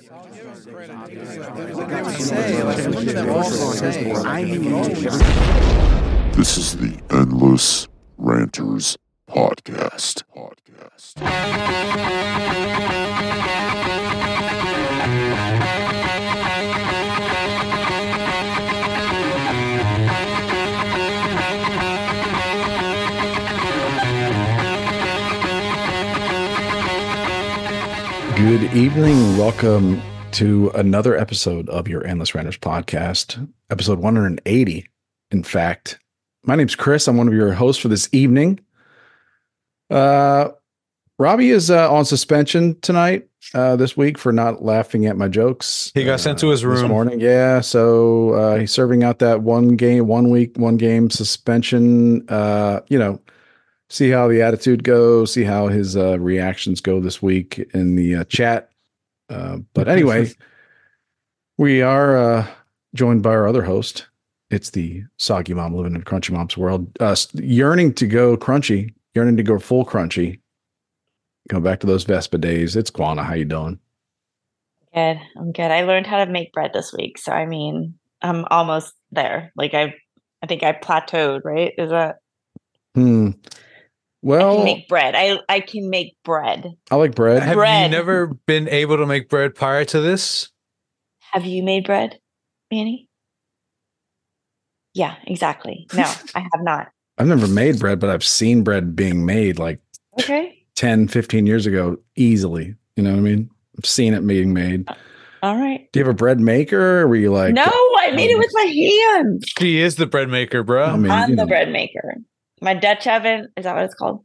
This is the Endless Ranters Podcast. Podcast. Good evening. Welcome to another episode of your Endless Ranters podcast, episode 180. In fact, my name's Chris. I'm one of your hosts for this evening. Uh, Robbie is uh, on suspension tonight, uh, this week for not laughing at my jokes. He got sent to his uh, this room. morning. Yeah, so uh, he's serving out that one game, one week, one game suspension. Uh, you know, see how the attitude goes, see how his uh, reactions go this week in the uh, chat. Uh, but anyway, we are uh, joined by our other host. It's the soggy mom living in Crunchy Mom's world, uh, yearning to go crunchy, yearning to go full crunchy. Go back to those Vespa days. It's Guana. How you doing? Good. I'm good. I learned how to make bread this week. So I mean, I'm almost there. Like I I think I plateaued, right? Is that Hmm. I Well, can make bread. I I can make bread. I like bread. Have Bread. you never been able to make bread prior to this? Have you made bread, Manny? Yeah, exactly. No, I have not. I've never made bread, but I've seen bread being made like Okay. 10, 15 years ago easily. You know what I mean? I've seen it being made. Uh, all right. Do you have a bread maker? Or were you like, no, I made it oh, with my hands. She is the bread maker, bro. I mean, I'm you the know, bread maker. My Dutch oven, is that what it's called?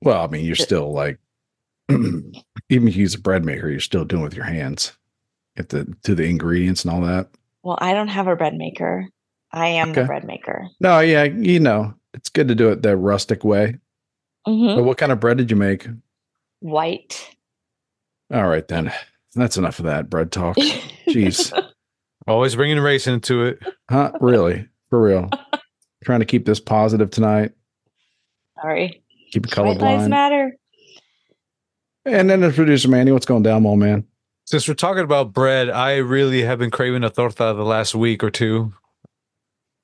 well, I mean, you're still like, even if you use a bread maker, you're still doing with your hands. You have to the ingredients and all that. Well, I don't have a bread maker. I am Okay. the bread maker. No, yeah, you know, it's good to do it the rustic way. Mhm. But what kind of bread did you make? White. All right, then. That's enough of that bread talk. Jeez. Always bringing race into it. Huh? Really? For real? Trying to keep this positive tonight. Sorry. Keep it White lives colorblind. matter. And then the producer Manny, what's going down, old man? Since we're talking about bread, I really have been craving a torta the last week or two.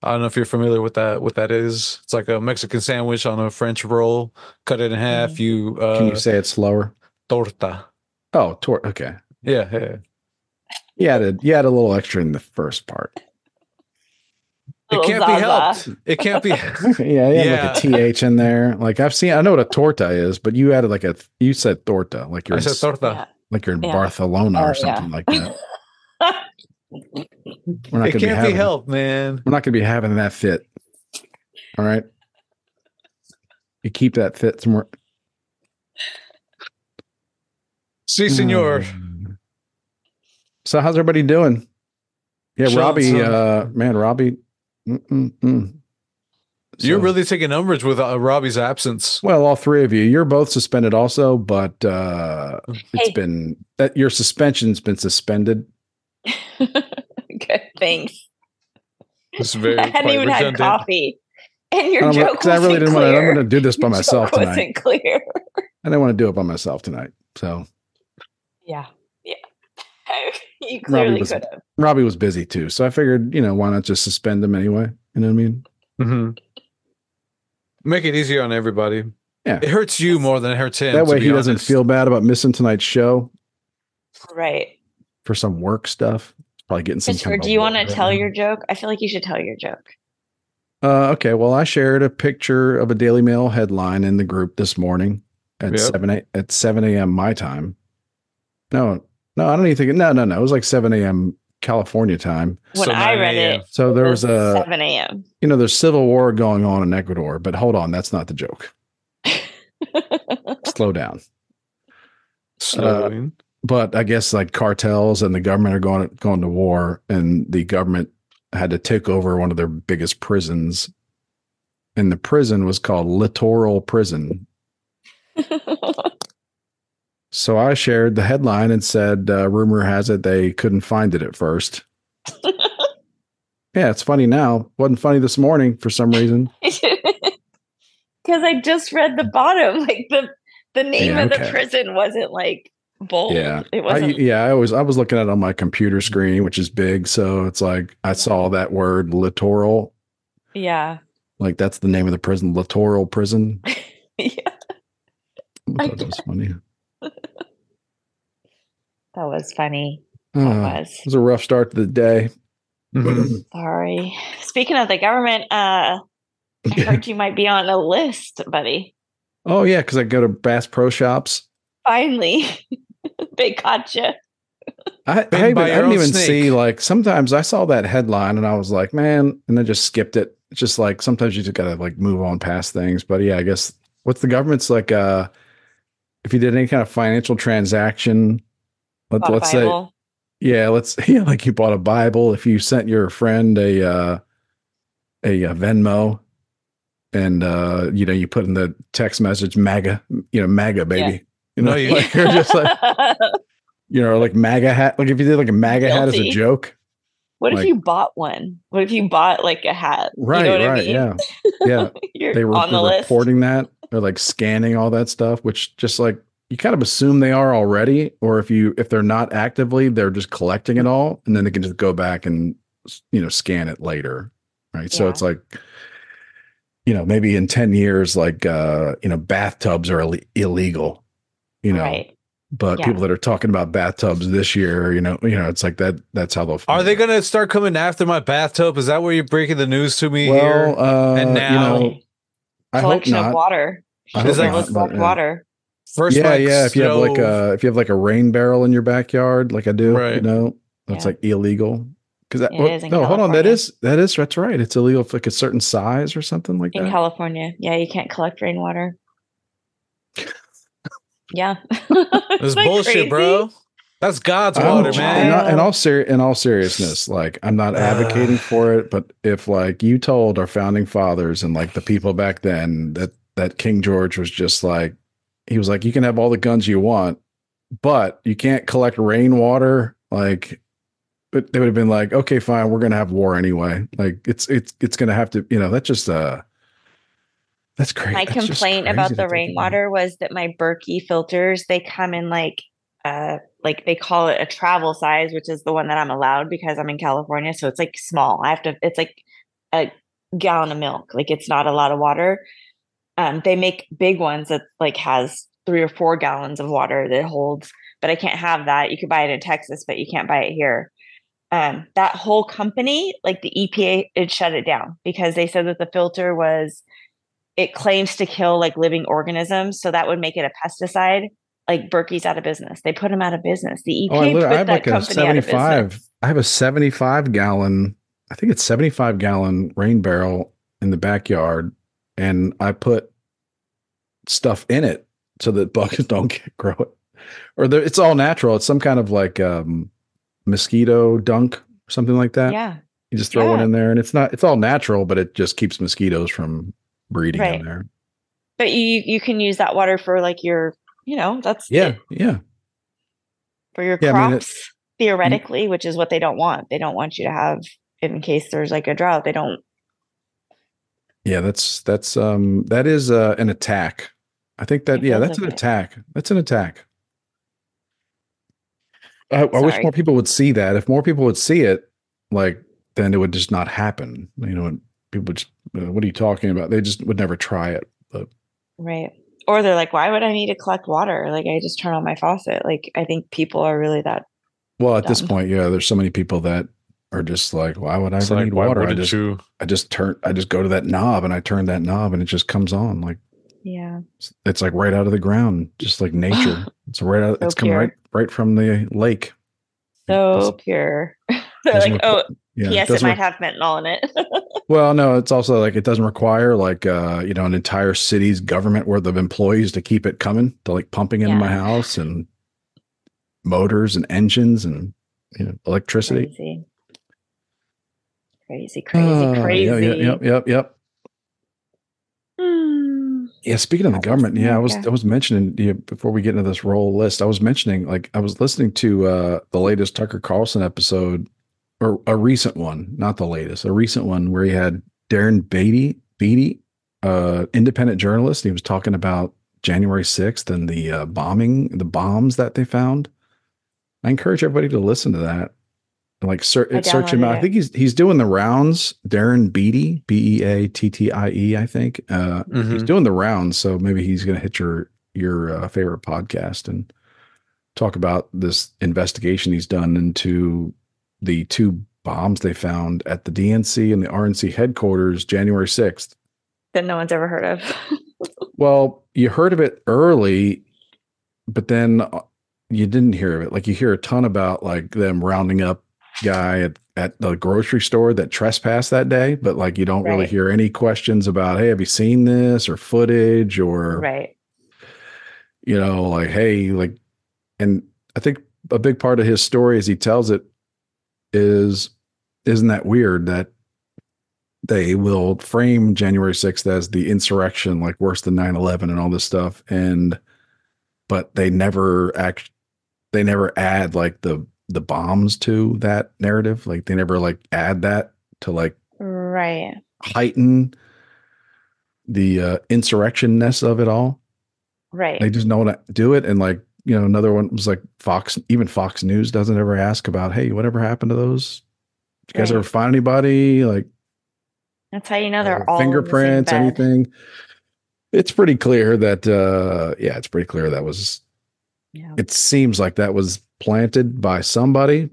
I don't know if you're familiar with that. What that is? It's like a Mexican sandwich on a French roll. Cut it in half. You uh, Can you say it slower? torta. Oh, tor- okay. Yeah, yeah. You added you had a little extra in the first part. It can't be helped. It can't be. yeah, yeah, Yeah. like a th in there. Like I've seen, I know what a torta is, but you added like a you said torta, like you're I in, said torta. Yeah. like you're in Yeah. Barcelona Oh, or yeah. something like that. We're not It gonna be can't be having, helped, man. We're not gonna be having that fit. All right. You keep that fit somewhere. Si, senor. Mm. So how's everybody doing? Yeah, Chilling, Robbie. Uh, man, Robbie. Mm-mm-mm. You're really taking umbrage with uh, Robbie's absence. well. All three of you. You're both suspended, also, but uh, it's Hey. been that your suspension's been suspended. Good, thanks. It's very I hadn't quite even had coffee. And your I'm gonna- joke 'cause I really wasn't didn't want to. I'm going to do this by Your myself joke tonight. wasn't clear. I didn't want to do it by myself tonight. So Yeah. Yeah. you clearly was- could have. Robbie was busy too, so I figured, you know, why not just suspend him anyway? You know what I mean? Mhm. Make it easier on everybody. Yeah. It hurts you more than it hurts him. that way, be he doesn't feel bad about missing tonight's show Right. for some work stuff. Probably getting some. Christopher, kind of do you want to award right tell now. your joke? I feel like you should tell your joke. Uh, okay. Well, I shared a picture of a Daily Mail headline in the group this morning at Yep. seven a, at seven a.m. my time. No, no, I don't even think. It, No, no, no. It was like seven a.m. California time. When So I read it, So there it was a, 7 a.m. you know, there's civil war going on in Ecuador. But hold on, that's not the joke. Slow down. Slowing. Uh, but I guess like cartels and the government are going going to war, and the government had to take over one of their biggest prisons, and the prison was called Litoral Prison. So I shared the headline and said, uh, rumor has it they couldn't find it at first. yeah, it's funny now. Wasn't funny this morning for some reason. Because I just read the bottom. Like the the name Yeah, of okay. the prison wasn't like bold. Yeah. It I, wasn't. yeah, I always I was looking at it on my computer screen, which is big, so it's like I saw that word litoral, yeah. like that's the name of the prison, litoral prison. yeah. I I thought that was funny. That was funny. That Uh, was. it was a rough start to the day. Mhm. Sorry. Speaking of the government, uh, I heard you might be on a list, buddy. oh yeah, because I go to Bass Pro Shops. Finally, they caught you. I, I, even, I didn't even snake. see like sometimes I saw that headline and I was like, man, and I just skipped it. It's just like sometimes you just gotta like move on past things. But yeah, I guess what's the government's like uh if you did any kind of financial transaction, let, let's say yeah, let's yeah, like you bought a Bible, if you sent your friend a uh a, uh Venmo and uh you know you put in the text message MAGA, you know, MAGA baby. You know, No, you- like you're just like you know, like MAGA hat. Like if you did like a MAGA hat as a joke. what if you bought one? What if you bought like a hat? You know Right, I right, mean? yeah. Yeah. You're They were, on the were list. reporting that. They're like scanning all that stuff, which just like you kind of assume they are already, or if you if they're not actively, they're just collecting it all and then they can just go back and you know scan it later. Right. So it's like you know, maybe in 10 years, like uh, you know, bathtubs are Ill- illegal, you know, right. but Yeah. people that are talking about bathtubs this year, you know, you know, it's like that that's how they'll Are they gonna start coming after my bathtub? Is that where you're breaking the news to me here? uh, And you now- know, I hope Collection of water. I Is that- not, Let's but, collect yeah. Uh, water. First, yeah, my yeah. If you have like a uh, if you have like a rain barrel in your backyard, like I do, right. you know, that's Yeah. like illegal. Because that It is no, hold on, that is that is that's right. It's illegal for like a certain size or something like in that. California. Yeah, you can't collect rainwater. yeah. That's Isn't bullshit, crazy? bro. That's God's I'm- water, in, man. all, in all ser- in all seriousness, like I'm not advocating for it, but if like you told our founding fathers and like the people back then that that King George was just like he was like you can have all the guns you want, but you can't collect rainwater, like but they would have been like, okay, fine, we're gonna have war anyway. Like it's it's it's gonna have to, you know, that's just uh that's crazy. My That's complaint crazy about the think about. rainwater was that my Berkey filters, they come in like uh like they call it a travel size, which is the one that I'm allowed because I'm in California. So it's like small. I have to it's like a gallon of milk. Like it's not a lot of water. Um they make big ones that like has three or four gallons of water that holds, but I can't have that. You could buy it in Texas, but you can't buy it here. Um that whole company, like the EPA, it shut it down because they said that the filter was it claims to kill like living organisms, so that would make it a pesticide. Like Berkey's out of business. They put them out of business. The EPA Oh, put I have that like a company out of 75. business. I have a 75 gallon, I think it's 75 gallon rain barrel in the backyard. And I put stuff in it so that bugs don't get grow it. Or it's all natural. It's some kind of like um, mosquito dunk, something like that. Yeah, You just throw one in there and it's not, it's all natural, but it just keeps mosquitoes from breeding Right. in there. but you you can use that water for like your, you know, that's Yeah. Yeah. for your Yeah, I mean, crops theoretically, which is what they don't want. They don't want you to have in case there's like a drought. They don't. Yeah, that's that's um that is uh an attack. I think that yeah, that's an attack. That's an attack. I, I wish more people would see that. If more people would see it, like then it would just not happen. You know, and people would just, uh, what are you talking about? They just would never try it. But Right. Or they're like, why would I need to collect water? Like I just turn on my faucet. Like I think people are really that. well, at this point, yeah, there's so many people that are just like, why would I ever like, need water? I just you? I just turn I just go to that knob and I turn that knob and it just comes on. Like Yeah. it's, it's like right out of the ground, just like nature. it's right out. So it's coming right right from the lake. So Doesn't- pure. they're like, requ- oh, yeah, yes, it doesn't might re- have fentanyl in it. Well, no, it's also like it doesn't require like uh, you know, an entire city's government worth of employees to keep it coming to like pumping into my house and motors and engines and you know, electricity. crazy. Crazy, crazy, Ah, crazy. Yep, yep, yep, yep. Hmm. Yeah, speaking of the government, yeah, I was I was mentioning yeah, before we get into this roll list, I was mentioning like I was listening to uh the latest Tucker Carlson episode or a recent one, not the latest, a recent one where he had Darren Beattie, Beattie, uh independent journalist. He was talking about January 6th and the uh, bombing, the bombs that they found. I encourage everybody to listen to that. Like ser- search him downloaded out. I think he's he's doing the rounds. Darren Beattie, B E A T T I E, I think. Uh, He's Mhm. doing the rounds, so maybe he's going to hit your your uh, favorite podcast and talk about this investigation he's done into the two bombs they found at the DNC and the RNC headquarters January 6th. that no one's ever heard of. Well, you heard of it early, but then uh, you didn't hear of it. Like you hear a ton about like them rounding up guy at, at the grocery store that trespassed that day, but like you don't really hear any questions about, hey, have you seen this or footage or right. you know, like, hey, like, and I think a big part of his story as he tells it is, isn't that weird that they will frame January 6th as the insurrection, like worse than 9 11 and all this stuff. And, but they never act, they never add like the, the bombs to that narrative. Like they never like add that to like Right. heighten the uh, insurrectionness of it all Right. they just don't do it and like you know another one was like fox even fox news doesn't ever ask about hey whatever happened to those Did you guys Right. ever find anybody like That's how you know they're all in the fingerprints anything it's pretty clear that uh yeah it's pretty clear that was Yeah. it seems like that was planted by somebody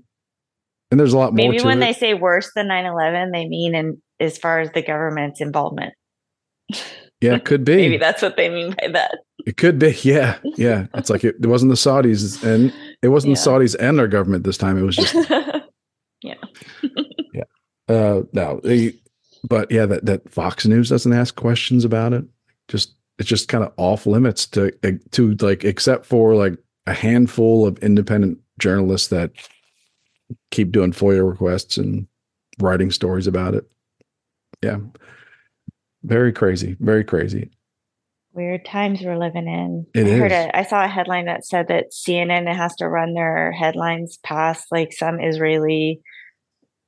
and there's a lot more Maybe when it. they say worse than 9-11, they mean in as far as the government's involvement. yeah it could be Maybe that's what they mean by that. it could be yeah yeah it's like it, it wasn't the saudis and it wasn't the saudis and their government this time it was just Yeah. yeah. Uh, no, they, but yeah, that that Fox News doesn't ask questions about it. Just it's just kind of off limits to to like except for like a handful of independent journalists that keep doing FOIA requests and writing stories about it. Yeah, very crazy, very crazy. Weird times we're living in. It I heard a, I saw a headline that said that CNN has to run their headlines past like some Israeli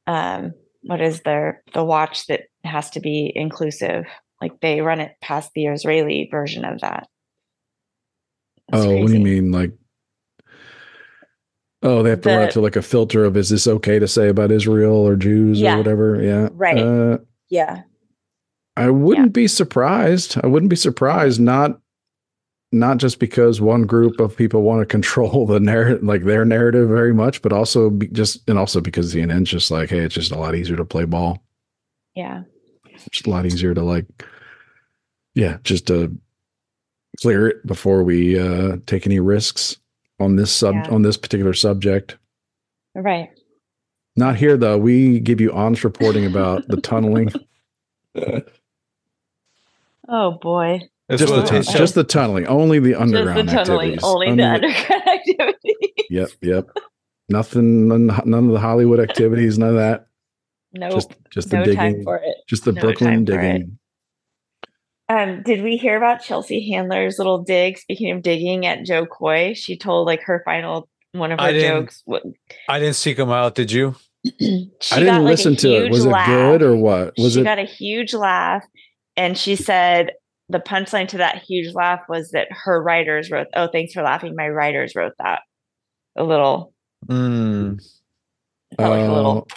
um what is their the watch that has to be inclusive. Like they run it past the Israeli version of that. That's oh, what do you mean, like? Oh, they have to run it to like a filter of is this okay to say about Israel or Jews Yeah. or whatever? Yeah, Right. Uh, Yeah. I wouldn't be surprised. I wouldn't be surprised not not just because one group of people want to control the narrative like their narrative very much, but also be just and also because CNN's just like, hey, it's just a lot easier to play ball. Yeah. It's just a lot easier to like yeah, just to clear it before we uh take any risks on this sub Yeah. on this particular subject. Right. Not here though. We give you honest reporting about the tunneling. Oh boy. Just the what tu- just the tunneling, only the underground Just the tunneling, activities. only the underground activity. Yep, yep. Nothing, none, none of the Hollywood activities, none of that. nope. Just, just the no digging, time for it. just the No Brooklyn time for it. digging. Um, did we hear about Chelsea Handler's little dig? Speaking of digging at Jo Koy, she told like her final one of her I jokes. What, I didn't seek him out. Did you? I didn't got, like, listen to it. huge Was it good or what? Was she it? got a huge laugh, and she said the punchline to that huge laugh was that her writers wrote. Oh, thanks for laughing. My writers wrote that. A little, Mm. like a little.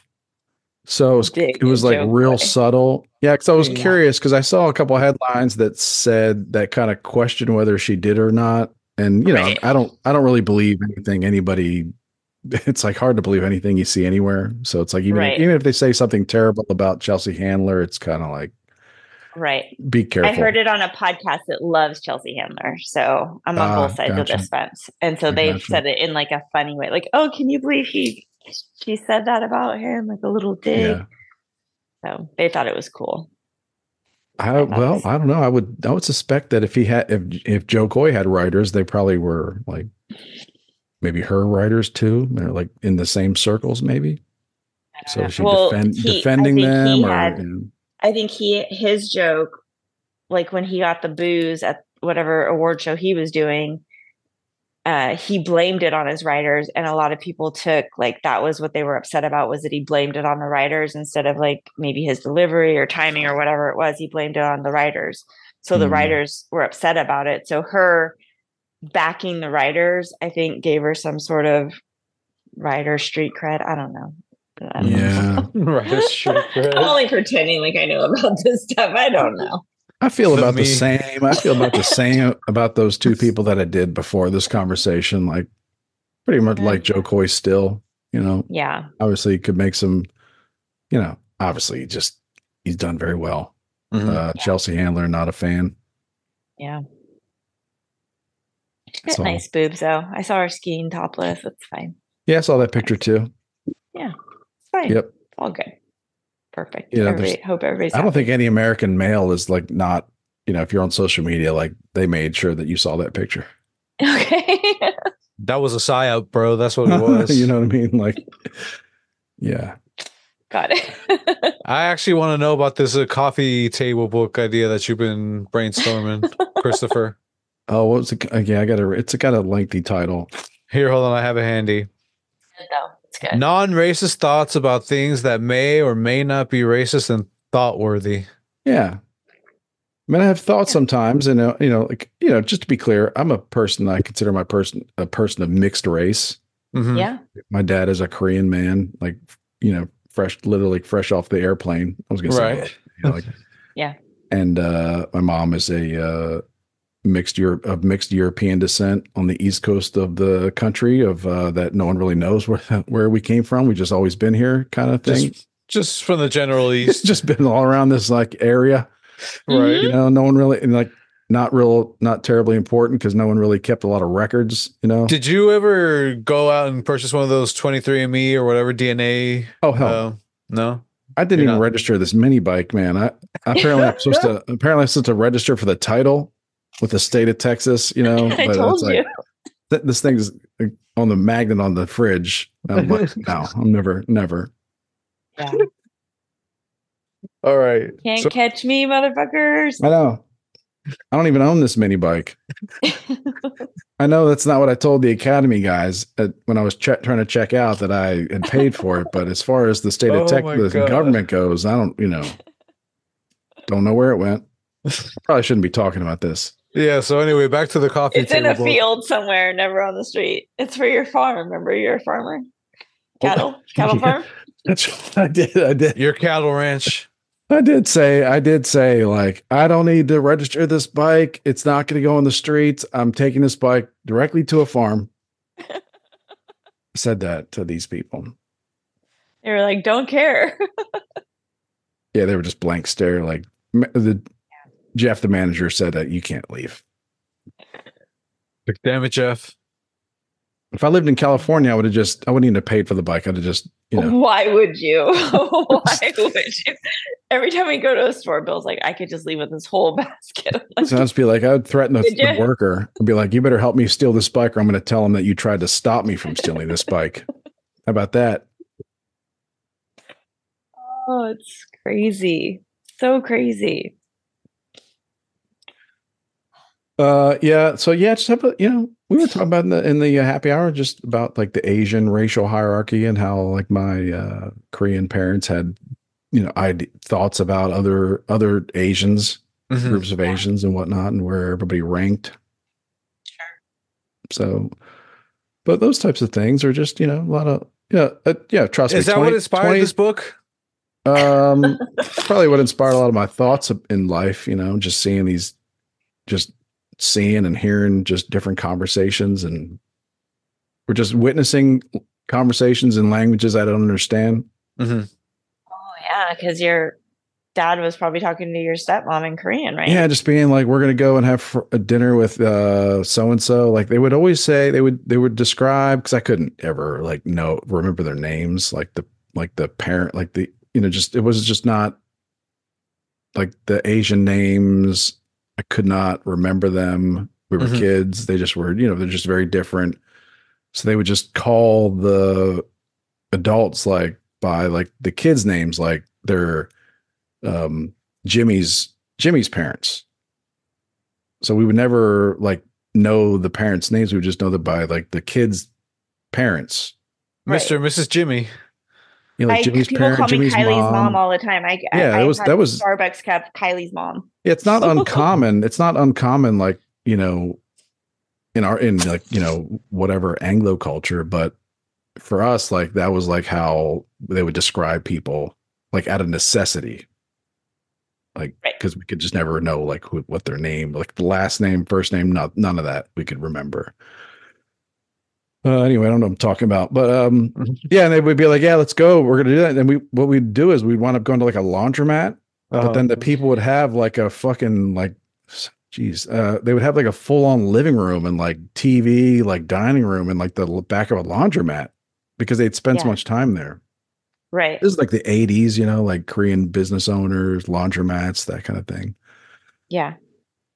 so it was, it was like real Coy. subtle. Yeah, because I was Yeah. curious because I saw a couple headlines that said that kind of question whether she did or not. And you know, Right. I don't, I don't really believe anything anybody. It's like hard to believe anything you see anywhere. So it's like even Right. even if they say something terrible about Chelsea Handler, it's kind of like Right. be careful. I heard it on a podcast that loves Chelsea Handler. So I'm on Ah, both sides gotcha. of this fence. And so I they've gotcha. said it in like a funny way. Like, oh, can you believe he she said that about him? Like a little dig. Yeah. So they thought it was cool. I, thought well, this- I don't know. I would I would suspect that if he had if if Jo Koy had writers, they probably were like maybe her writers too. They're like in the same circles, maybe. So know. she Well, defend, he- defending them he or had- you know, I think he his joke, like when he got the booze at whatever award show he was doing, uh, he blamed it on his writers, and a lot of people took like that was what they were upset about was that he blamed it on the writers instead of like maybe his delivery or timing or whatever it was. He blamed it on the writers. So the Hmm. writers were upset about it. So her backing the writers, I think, gave her some sort of writer street cred. I don't know. I don't. Yeah. right. That's true. I'm only pretending like I know about this stuff. I don't know. I feel The about the same. I feel about the same about those two people that I did before this conversation. Like pretty much like Jo Koy still, you know, Yeah. obviously he could make some, you know, obviously he just he's done very well. Mhm. Uh Chelsea Handler, not a fan. Yeah. She's That's got all. nice boobs though. I saw her skiing topless. It's fine. Yeah, I saw that picture too. It's fine. Yep. It's all good. Perfect. Yeah, there's- Everybody, hope everybody's I don't happy. think any American male is like not, you know, if you're on social media, like they made sure that you saw that picture. Okay. That was a psyop, bro. That's what it was. you know what I mean? Like, yeah. Got it. I actually want to know about this uh, coffee table book idea that you've been brainstorming, Christopher. Oh, what was it? Yeah, I got a. It's a, got a lengthy title. Here, hold on. I have it handy. Good. It's good. Non-racist thoughts about things that may or may not be racist and thought worthy. Yeah. I mean, I have thoughts sometimes, and uh, you know, like you know, just to be clear, I'm a person. I consider my person a person of mixed race. Mhm. Yeah. My dad is a Korean man, like you know, fresh, literally fresh off the airplane. I was gonna say, Right. you know, like, Yeah. And uh, my mom is a uh, mixed Europe of mixed European descent on the east coast of the country. Of uh, that, no one really knows where where we came from. We just always been here, kind of thing. Just, just from the general east, just been all around this like area. right? You know, no one really like not real, not terribly important because no one really kept a lot of records. You know. Did you ever go out and purchase one of those 23andMe or whatever DNA? oh hell, Uh, no. I didn't you're even not- register this mini bike, man. I apparently I'm supposed to apparently I'm supposed to register for the title with the state of Texas. You know, I told you. th- this thing's on the magnet on the fridge. I'm like, no, I'm never, never. Yeah. All right. Can't So- catch me, motherfuckers. I know. I don't even own this mini bike. I know that's not what I told the academy guys at, when I was che- trying to check out that I had paid for it. But as far as the state Oh of tech, my government goes, I don't, you know, don't know where it went. Probably shouldn't be talking about this. Yeah. So anyway, back to the coffee it's in a field somewhere, never on the street. It's for your farm. Remember, you're a farmer. Cattle, cattle farm. I did. I did. Your cattle ranch. I did say. I did say like I don't need to register this bike. It's not going to go on the streets. I'm taking this bike directly to a farm. Said that to these people. They were like, "Don't care." Yeah, they were just blank stare. Like the Jeff, the manager, said that you can't leave. Damn it, Jeff. If I lived in California, I would have just I wouldn't even have paid for the bike. I'd have just you know Why would you? Why would you? Every time we go to a store, Bill's like, "I could just leave with this whole basket." I'm like, So I'd just be like, I would threaten the, the worker. I'd be like, you better help me steal this bike, or I'm going to tell him that you tried to stop me from stealing this bike. How about that? oh, it's crazy, so crazy. Uh, yeah. So yeah, just have a, you know, we were talking about in the in the uh, happy hour just about like the Asian racial hierarchy and how like my uh, Korean parents had, you know, I thoughts about other other Asians, Mhm. groups of Asians and whatnot, and where everybody ranked. Sure. So, but those types of things are just you know a lot of yeah uh, yeah. Trust me. Is that 20 what inspired 20 this book? um, probably what inspired a lot of my thoughts in life. You know, just seeing these, just seeing and hearing just different conversations, and we're just witnessing conversations in languages I don't understand. hmm Oh yeah, because your dad was probably talking to your stepmom in Korean, right? Yeah, just being like, we're gonna go and have fr- a dinner with uh so and so. Like they would always say, they would they would describe because I couldn't ever like know remember their names, like the like the parent, like the you know just it was just not like the Asian names. I could not remember them. We were Mhm. kids. They just were you know they're just very different. So they would just call the adults like by like the kids' names, like their um Jimmy's Jimmy's parents. So we would never like know the parents' names. We would just know them by like the kids' parents. Right. Mr. and Mrs. Jimmy. You know, like I, Jimmy's people parent, call me Jimmy's Kylie's mom. mom. all the time. I, Yeah, I, that was- that was- Starbucks kept Kylie's mom. It's not uncommon. It's not uncommon, like you know, in our in like you know whatever Anglo culture, but for us, like that was like how they would describe people, like out of necessity, like Right. because we could just never know like who, what their name, like the last name, first name, not none of that we could remember. Uh, anyway, I don't know what I'm talking about, but um, Mhm. yeah, and they would be like, "Yeah, let's go. We're gonna do that." And we, what we'd do is we'd wind up going to like a laundromat, but then the people would have like a fucking like Jeez, uh they would have like a full-on living room and like tv like dining room and like the back of a laundromat because they'd spend so much time there. Right. this is like the 80s you know like korean business owners laundromats that kind of thing. Yeah.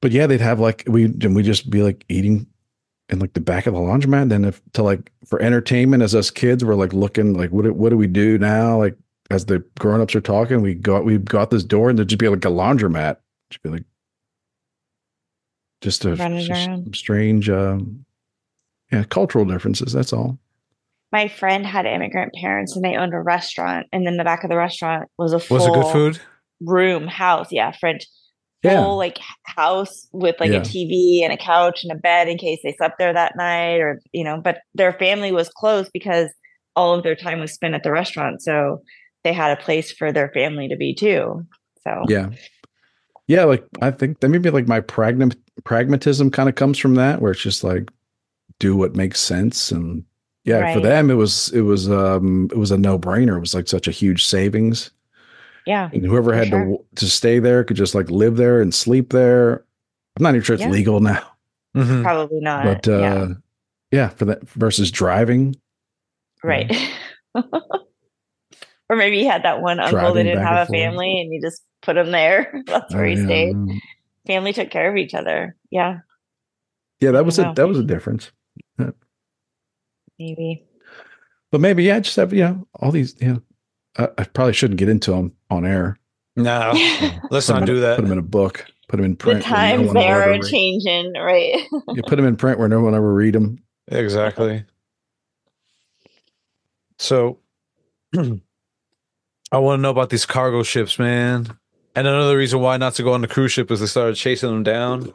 but yeah they'd have like we and we just be like eating in like the back of the laundromat. And then if to like for entertainment as us kids we're like looking like what what do we do now? Like as the grown-ups are talking we go out we go out this door and there'd just be like a laundromat just be like just a just strange um yeah cultural differences that's all My friend had immigrant parents and they owned a restaurant. And then the back of the restaurant was a full Was it good food? room house. Yeah. French Yeah. full like house with like Yeah. a TV and a couch and a bed in case they slept there that night or, you know, but their family was close because all of their time was spent at the restaurant. So they had a place for their family to be too. So yeah yeah like i think that maybe like my pragma- pragmatism kind of comes from that where it's just like do what makes sense and yeah for them it was it was um it was a no-brainer it was like such a huge savings yeah. and whoever had sure. to to stay there could just like live there and sleep there i'm not even sure it's Yeah. legal now Mhm. Probably not. but uh yeah. yeah. for that versus driving Right. or maybe you had that one uncle that didn't have a and forth. family and you just put him there. That's where Oh, he yeah, stayed. Family took care of each other. Yeah, yeah that was a know. that was a difference maybe. but maybe yeah just have you know all these yeah I, I probably shouldn't get into them on air No, let's not in- do that. Put them in a book. Put them in print. where no times one they will ever are changing, right? You put them in print where no one ever read them. Exactly. So I want to know about these cargo ships, man. And another reason why not to go on the cruise ship is they started chasing them down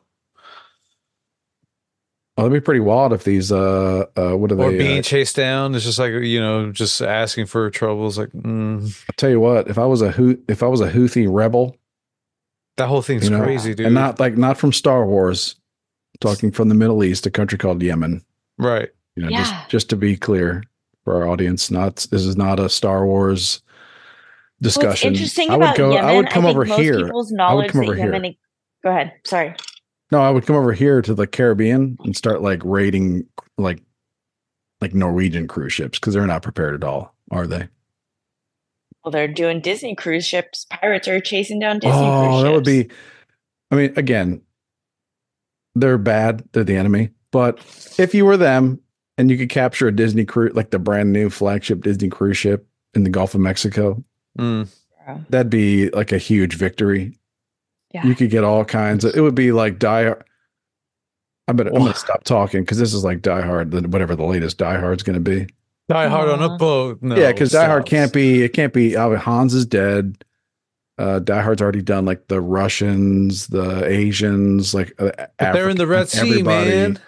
Oh, that'd be pretty wild if these uh uh what are or they? Or being uh, chased down. It's just like, you know, just asking for trouble. It's Like, mm, I'll tell you what, if I was a Hou- if I was a Houthi rebel, that whole thing's You know, crazy, dude. and not like not from Star Wars, talking from the Middle East, a country called Yemen. right. You know, Yeah. just just to be clear for our audience, not this is not a Star Wars Discussion. interesting I would go. Yemen, I would come think over here. People's knowledge come that over here. Go ahead. Sorry. No, I would come over here to the Caribbean and start like raiding like like Norwegian cruise ships because they're not prepared at all, are they? Well, they're doing Disney cruise ships. Pirates are chasing down Disney oh, cruise oh, ships. that would be. I mean, again, they're bad. They're the enemy. But if you were them and you could capture a Disney cruise, like the brand new flagship Disney cruise ship in the Gulf of Mexico, Mm. that'd be like a huge victory. Yeah. You could get all kinds of. It would be like Die. I bet I'm gonna stop talking because this is like Die Hard, whatever the latest Die Hard's gonna be. Die hard on a boat. No, yeah, because Die Hard can't be. It can't be. Oh, Hans is dead. Uh, Die Hard's already done like the Russians, the Asians, like uh, But they're in the Red Sea, man.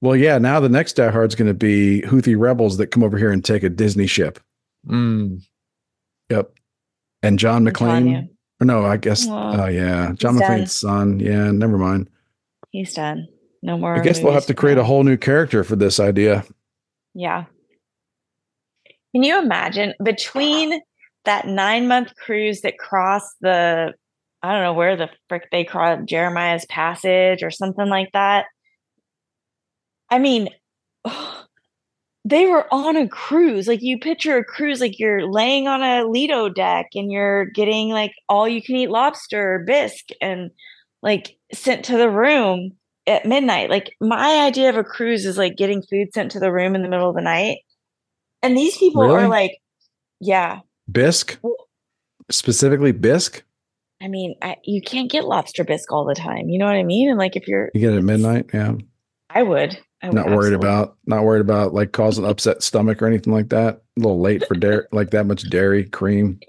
Well, yeah. Now the next Die Hard's going to be Houthi rebels that come over here and take a Disney ship. Mm. Yep. And John McClane. Or no, I guess. Well, Oh yeah, John. McClane's son. Yeah, never mind. He's done. No more. I guess we'll have to create a whole new character for this idea. Yeah. Can you imagine between that nine month cruise that crossed the, I don't know where the frick they crossed Jeremiah's passage or something like that? I mean, oh, they were on a cruise. Like you picture a cruise, like you're laying on a Lido deck and you're getting like all you can eat lobster or bisque and like sent to the room at midnight. Like my idea of a cruise is like getting food sent to the room in the middle of the night. And these people Really? are like, yeah. Bisque, Well- specifically bisque. I mean, I, you can't get lobster bisque all the time. You know what I mean? And like, if you're, You get it at midnight. Yeah. I would. Not worried about not worried about like causing upset stomach or anything like that. A little late for dairy, like that much dairy cream.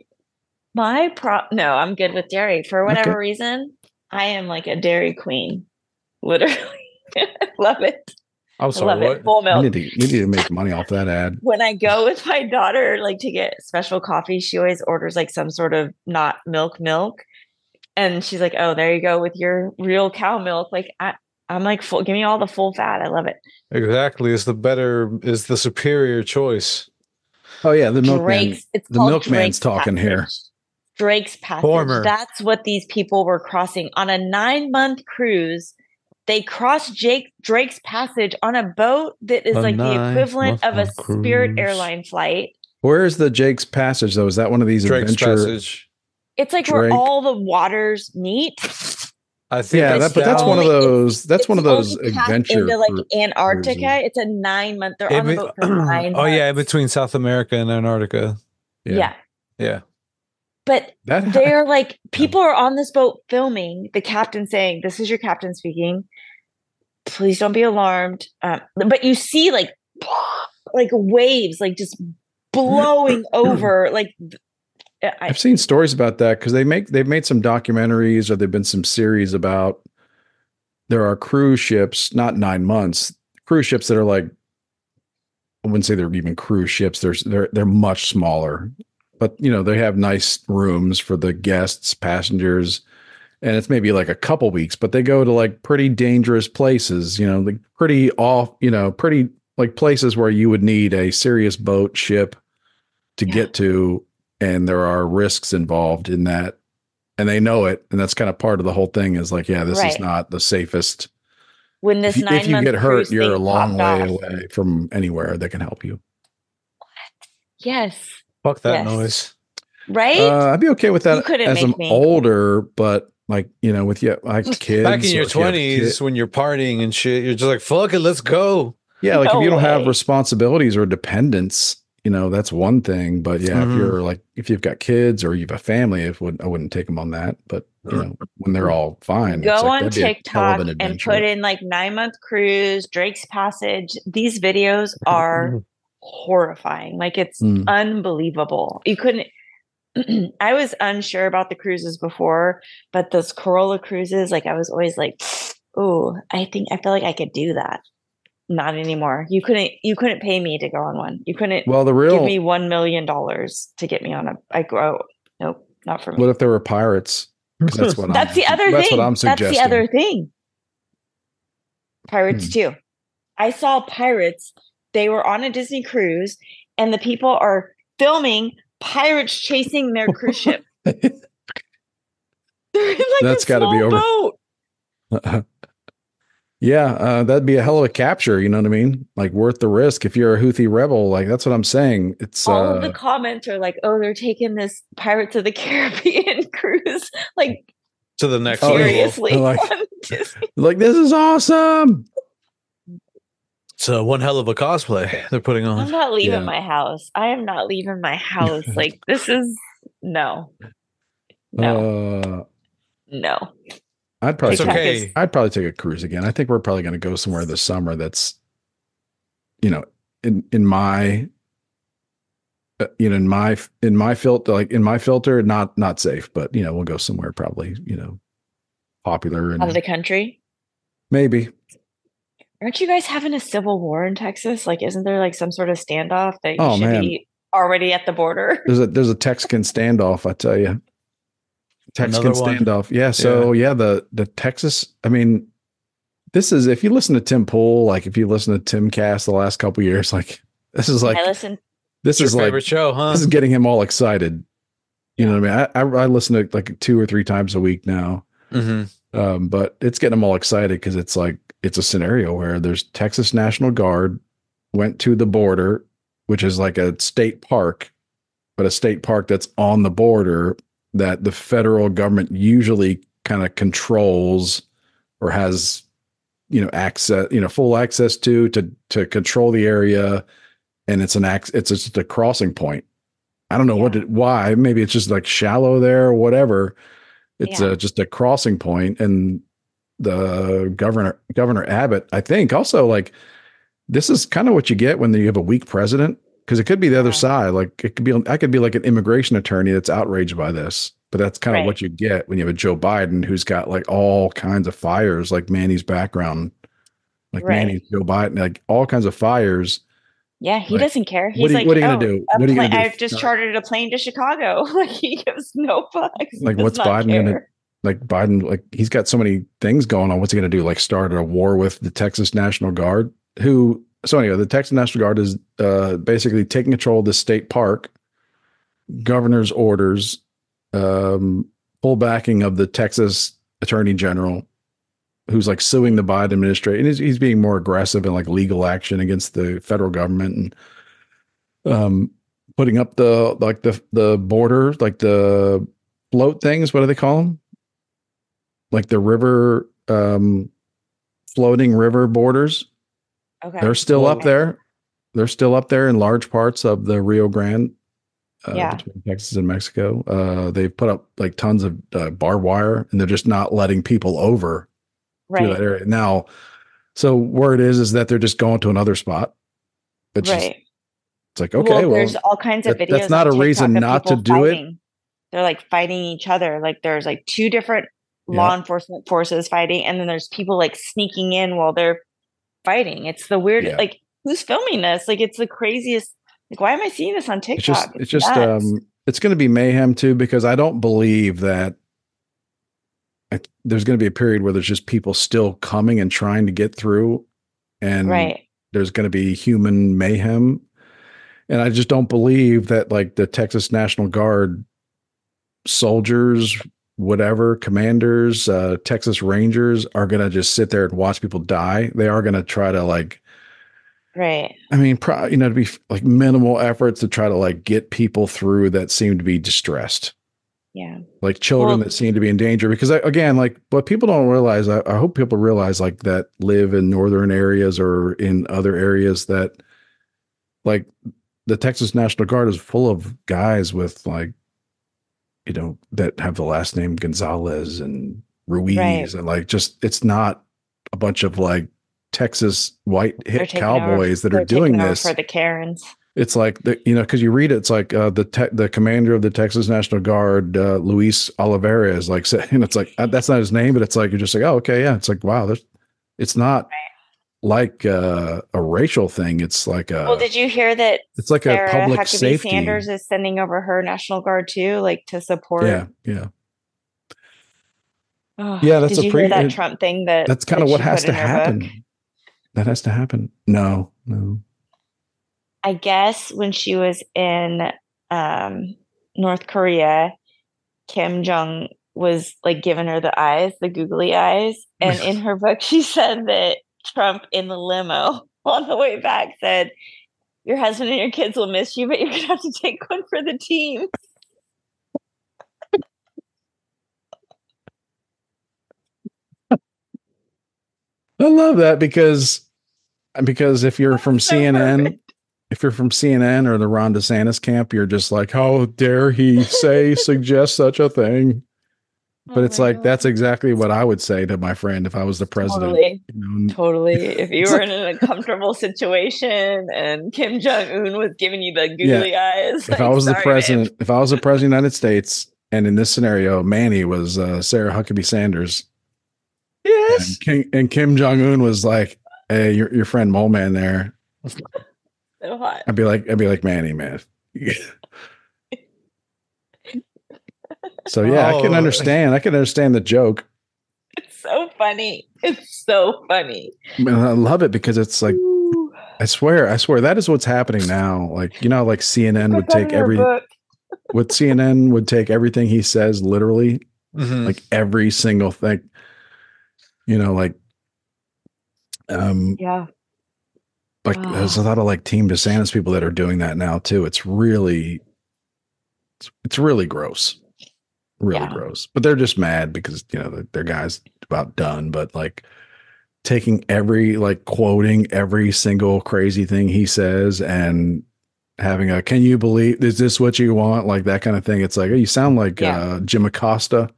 my pro. No, I'm good with dairy for whatever Okay. reason. I am like a Dairy Queen, literally. Love it. I'm I sorry. love What? it. Full You milk. need to you need to make money off that ad. when I go with my daughter, like to get special coffee, she always orders like some sort of not milk milk. And she's like, Oh, there you go with your real cow milk. Like I, I'm like full give me all the full fat. I love it. Exactly. is the better. Is the superior choice. Oh yeah, the milkman. Drake's it's the milkman's Drake's talking here. Drake's passage. Former. That's what these people were crossing on a nine month cruise. They crossed Jake Drake's passage on a boat that is A like the equivalent of a nine-month Spirit airline flight. Where is the Jake's Passage though? Is that one of these Drake's adventure? passage. It's like Drake. where all the waters meet. I think. Yeah, that, but that's one of only- those. That's It's one of those only past adventure. into like Antarctica. cruises. It's a nine month. They're in on the boat for nine. oh yeah, between South America and Antarctica. yeah. Yeah. But that they're like people are on this boat filming. The captain saying, "This is your captain speaking. Please don't be alarmed." Um, but you see like like waves, like just blowing over. Like I, I've seen stories about that because they make they've made some documentaries or there've been some series about there are cruise ships, not nine months, cruise ships that are like I wouldn't say they're even cruise ships. There's they're they're much smaller, but you know they have nice rooms for the guests, passengers, and it's maybe like a couple weeks. But they go to like pretty dangerous places, you know, like pretty off, you know, pretty like places where you would need a serious boat ship to Yeah. get to, and there are risks involved in that, and they know it, and that's kind of part of the whole thing. Is like, yeah, this is not the safest. when this If you, nine if you get hurt, you're a long way off. away from anywhere that can help you. what? Yes, Fuck that Yes. noise. right. Uh, I'd be okay with that as I'm me. older, but like you know, with you, like kids. Back in your if you twenties, kid- when you're partying and shit, you're just like, "Fuck it, let's go." yeah, like No if you don't have responsibilities or dependents, you know, that's one thing. But yeah, Mhm. if you're like if you've got kids or you have a family, it would I wouldn't take them on that. But you know, when they're all fine, Go like, on that'd be a hell of TikTok an and put in like nine month cruise, Drake's Passage. These videos are horrifying. Like it's Mm. unbelievable. You couldn't. I was unsure about the cruises before, but those Corolla cruises, like I was always like, "Oh, I think I feel like I could do that." Not anymore. You couldn't. You couldn't pay me to go on one. You couldn't well, the real give me one million dollars to get me on a. I go. Nope, not for me. what if there were pirates? that's what That's I'm, the other thing. that's thing. what I'm suggesting. That's suggesting. the other thing. Pirates Hmm. too. I saw pirates. They were on a Disney cruise, and the people are filming pirates chasing their cruise ship. They're in like That's a gotta be over. boat. Yeah, uh, that'd be a hell of a capture. You know what I mean? Like worth the risk if you're a Houthi rebel. Like that's what I'm saying. It's All uh, of the comments are like, "Oh, they're taking this Pirates of the Caribbean cruise like To the next Oh, level. seriously." Like- like this is awesome. It's uh, one hell of a cosplay they're putting on. I'm not leaving Yeah. my house. I am not leaving my house. Like this is no, no, Uh, no. I'd probably It's take, okay. I'd probably take a cruise again. I think we're probably going to go somewhere this summer that's, you know, in in my, uh, you know, in my in my filter, like in my filter, not not safe, but you know, we'll go somewhere probably, you know, popular and Out of the country. maybe. Aren't you guys having a civil war in Texas? Like, isn't there like some sort of standoff that you Oh, should man. be already at the border? There's a there's a Texican standoff, I tell you. Texican Another one. standoff. Yeah. So yeah. the the Texas. I mean, this is if you listen to Tim Pool, like if you listen to Timcast the last couple years, like this is like I listen. this Your is like favorite show, huh? this is getting him all excited. You know what I mean? I, I I listen to it like two or three times a week now. hmm Um, but it's getting them all excited because it's like it's a scenario where there's Texas National Guard went to the border, which is like a state park, but a state park that's on the border that the federal government usually kind of controls or has you know access you know full access to to to control the area and it's an ac- it's just a crossing point. I don't know what it, why maybe it's just like shallow there or whatever. It's Yeah. uh just a crossing point and the governor governor abbott i think also like this is kind of what you get when you have a weak president because it could be the other Yeah. side like it could be i could be like an immigration attorney that's outraged by this But that's kind of Right. what you get when you have a Joe Biden who's got like all kinds of fires, like Manny's background, like Right. Manny's Joe Biden, like all kinds of fires. Yeah, he Like, doesn't care. He's what are like, what are you gonna "Oh, do? What are you gonna do? I've just chartered a plane to Chicago. Like he gives no fucks. Like, what's Biden gonna- Like Biden, like he's got so many things going on. What's he going to do? Like start a war with the Texas National Guard? Who? So anyway, the Texas National Guard is uh, basically taking control of the state park. Governor's orders, um, full backing of the Texas Attorney General, who's like suing the Biden administration. He's, he's being more aggressive in like legal action against the federal government and um, putting up the like the the border, like the float things. What do they call them? Like the river, um, floating river borders. Okay. They're still up there. They're still up there in large parts of the Rio Grande, uh, Yeah. between Texas and Mexico. Uh, they've put up like tons of uh, barbed wire, and they're just not letting people over to Right. that area now. So word is is that they're just going to another spot. It's just right. it's like okay, well, there's all kinds of that- videos. that's not a reason TikTok of not to people do it. They're like fighting each other. Like there's like two different law enforcement forces fighting, and then there's people like sneaking in while they're fighting. It's the weird. Yeah. Like who's filming this? Like it's the craziest. Like why am I seeing this on TikTok? it's just it's just nuts. um it's going to be mayhem too because I don't believe that I, there's going to be a period where there's just people still coming and trying to get through, and right. there's going to be human mayhem. And I just don't believe that like the Texas National Guard soldiers, whatever, commanders, uh, Texas Rangers are going to just sit there and watch people die. They are going to try to like, Right. I mean, pro- you know, to be f- like minimal efforts to try to like get people through that seem to be distressed Yeah. like children Well- that seem to be in danger because I, again like what people don't realize I, I hope people realize like that live in northern areas or in other areas that like the texas national guard is full of guys with like you know that have the last name gonzalez and ruiz Right. and like just it's not a bunch of like texas white hit taking over- cowboys that are doing this for the Karens. it's like the you know because you read it, it's like uh, the te- the commander of the Texas National Guard, uh, Luis Oliveira, is like saying it's like uh, that's not his name, but it's like you're just like oh okay yeah, it's like wow, there's it's not like uh, a racial thing. It's like a well, did you hear that it's like a Sarah public Huckabee safety. Sanders is sending over her National Guard too, like to support? yeah, yeah, Ugh, Yeah, that's a pre- that Trump thing? That that's kind that of what has to her book? happen. That has to happen. No, no. I guess when she was in um, North Korea, Kim Jong was like giving her the eyes, the googly eyes, and in her book she said that Trump in the limo on the way back said, "Your husband and your kids will miss you, but you're gonna have to take one for the team." I love that because because if you're from so CNN, perfect. if you're from CNN or the Ron DeSantis camp, you're just like, how dare he say suggest such a thing? But Oh it's like God. that's exactly what I would say to my friend if I was the president. Totally. You know, Totally. If you were in an uncomfortable situation and Kim Jong Un was giving you the googly eyes, if I was the babe. president, if I was the president of the United States, and in this scenario, Manny was uh, Sarah Huckabee Sanders, and Yes. Kim, and Kim Jong Un was like, "Hey, your your friend Mole Man there." so hot. I'd be like, I'd be like, Manny, man. so yeah, I can Oh. understand. I can understand the joke. It's so funny. It's so funny. And I love it because it's like Ooh. I swear, I swear that is what's happening now. Like you know, like CNN would Put that in take your every what CNN would take everything he says literally, Mhm. like every single thing. You know, like um Yeah. like there's a lot of like Team DeSantis people that are doing that now too. It's really it's, it's really gross. Really Yeah. gross. But they're just mad because you know their, their guy's about done. But like taking every like quoting every single crazy thing he says and having a can you believe is this what you want like that kind of thing it's like oh, you sound like Yeah. uh jim acosta or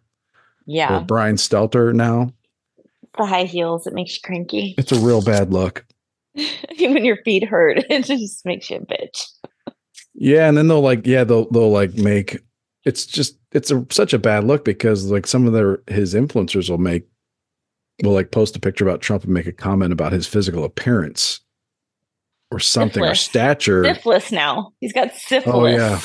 Yeah. brian stelter now The high heels, it makes you cranky. it's a real bad look Even when your feet hurt, it just makes you a bitch. yeah and then they'll like yeah they'll they'll like make it's just it's a, such a bad look because like some of their his influencers will make will like post a picture about Trump and make a comment about his physical appearance or something or stature. Syphilis now. He's got syphilis. Oh yeah.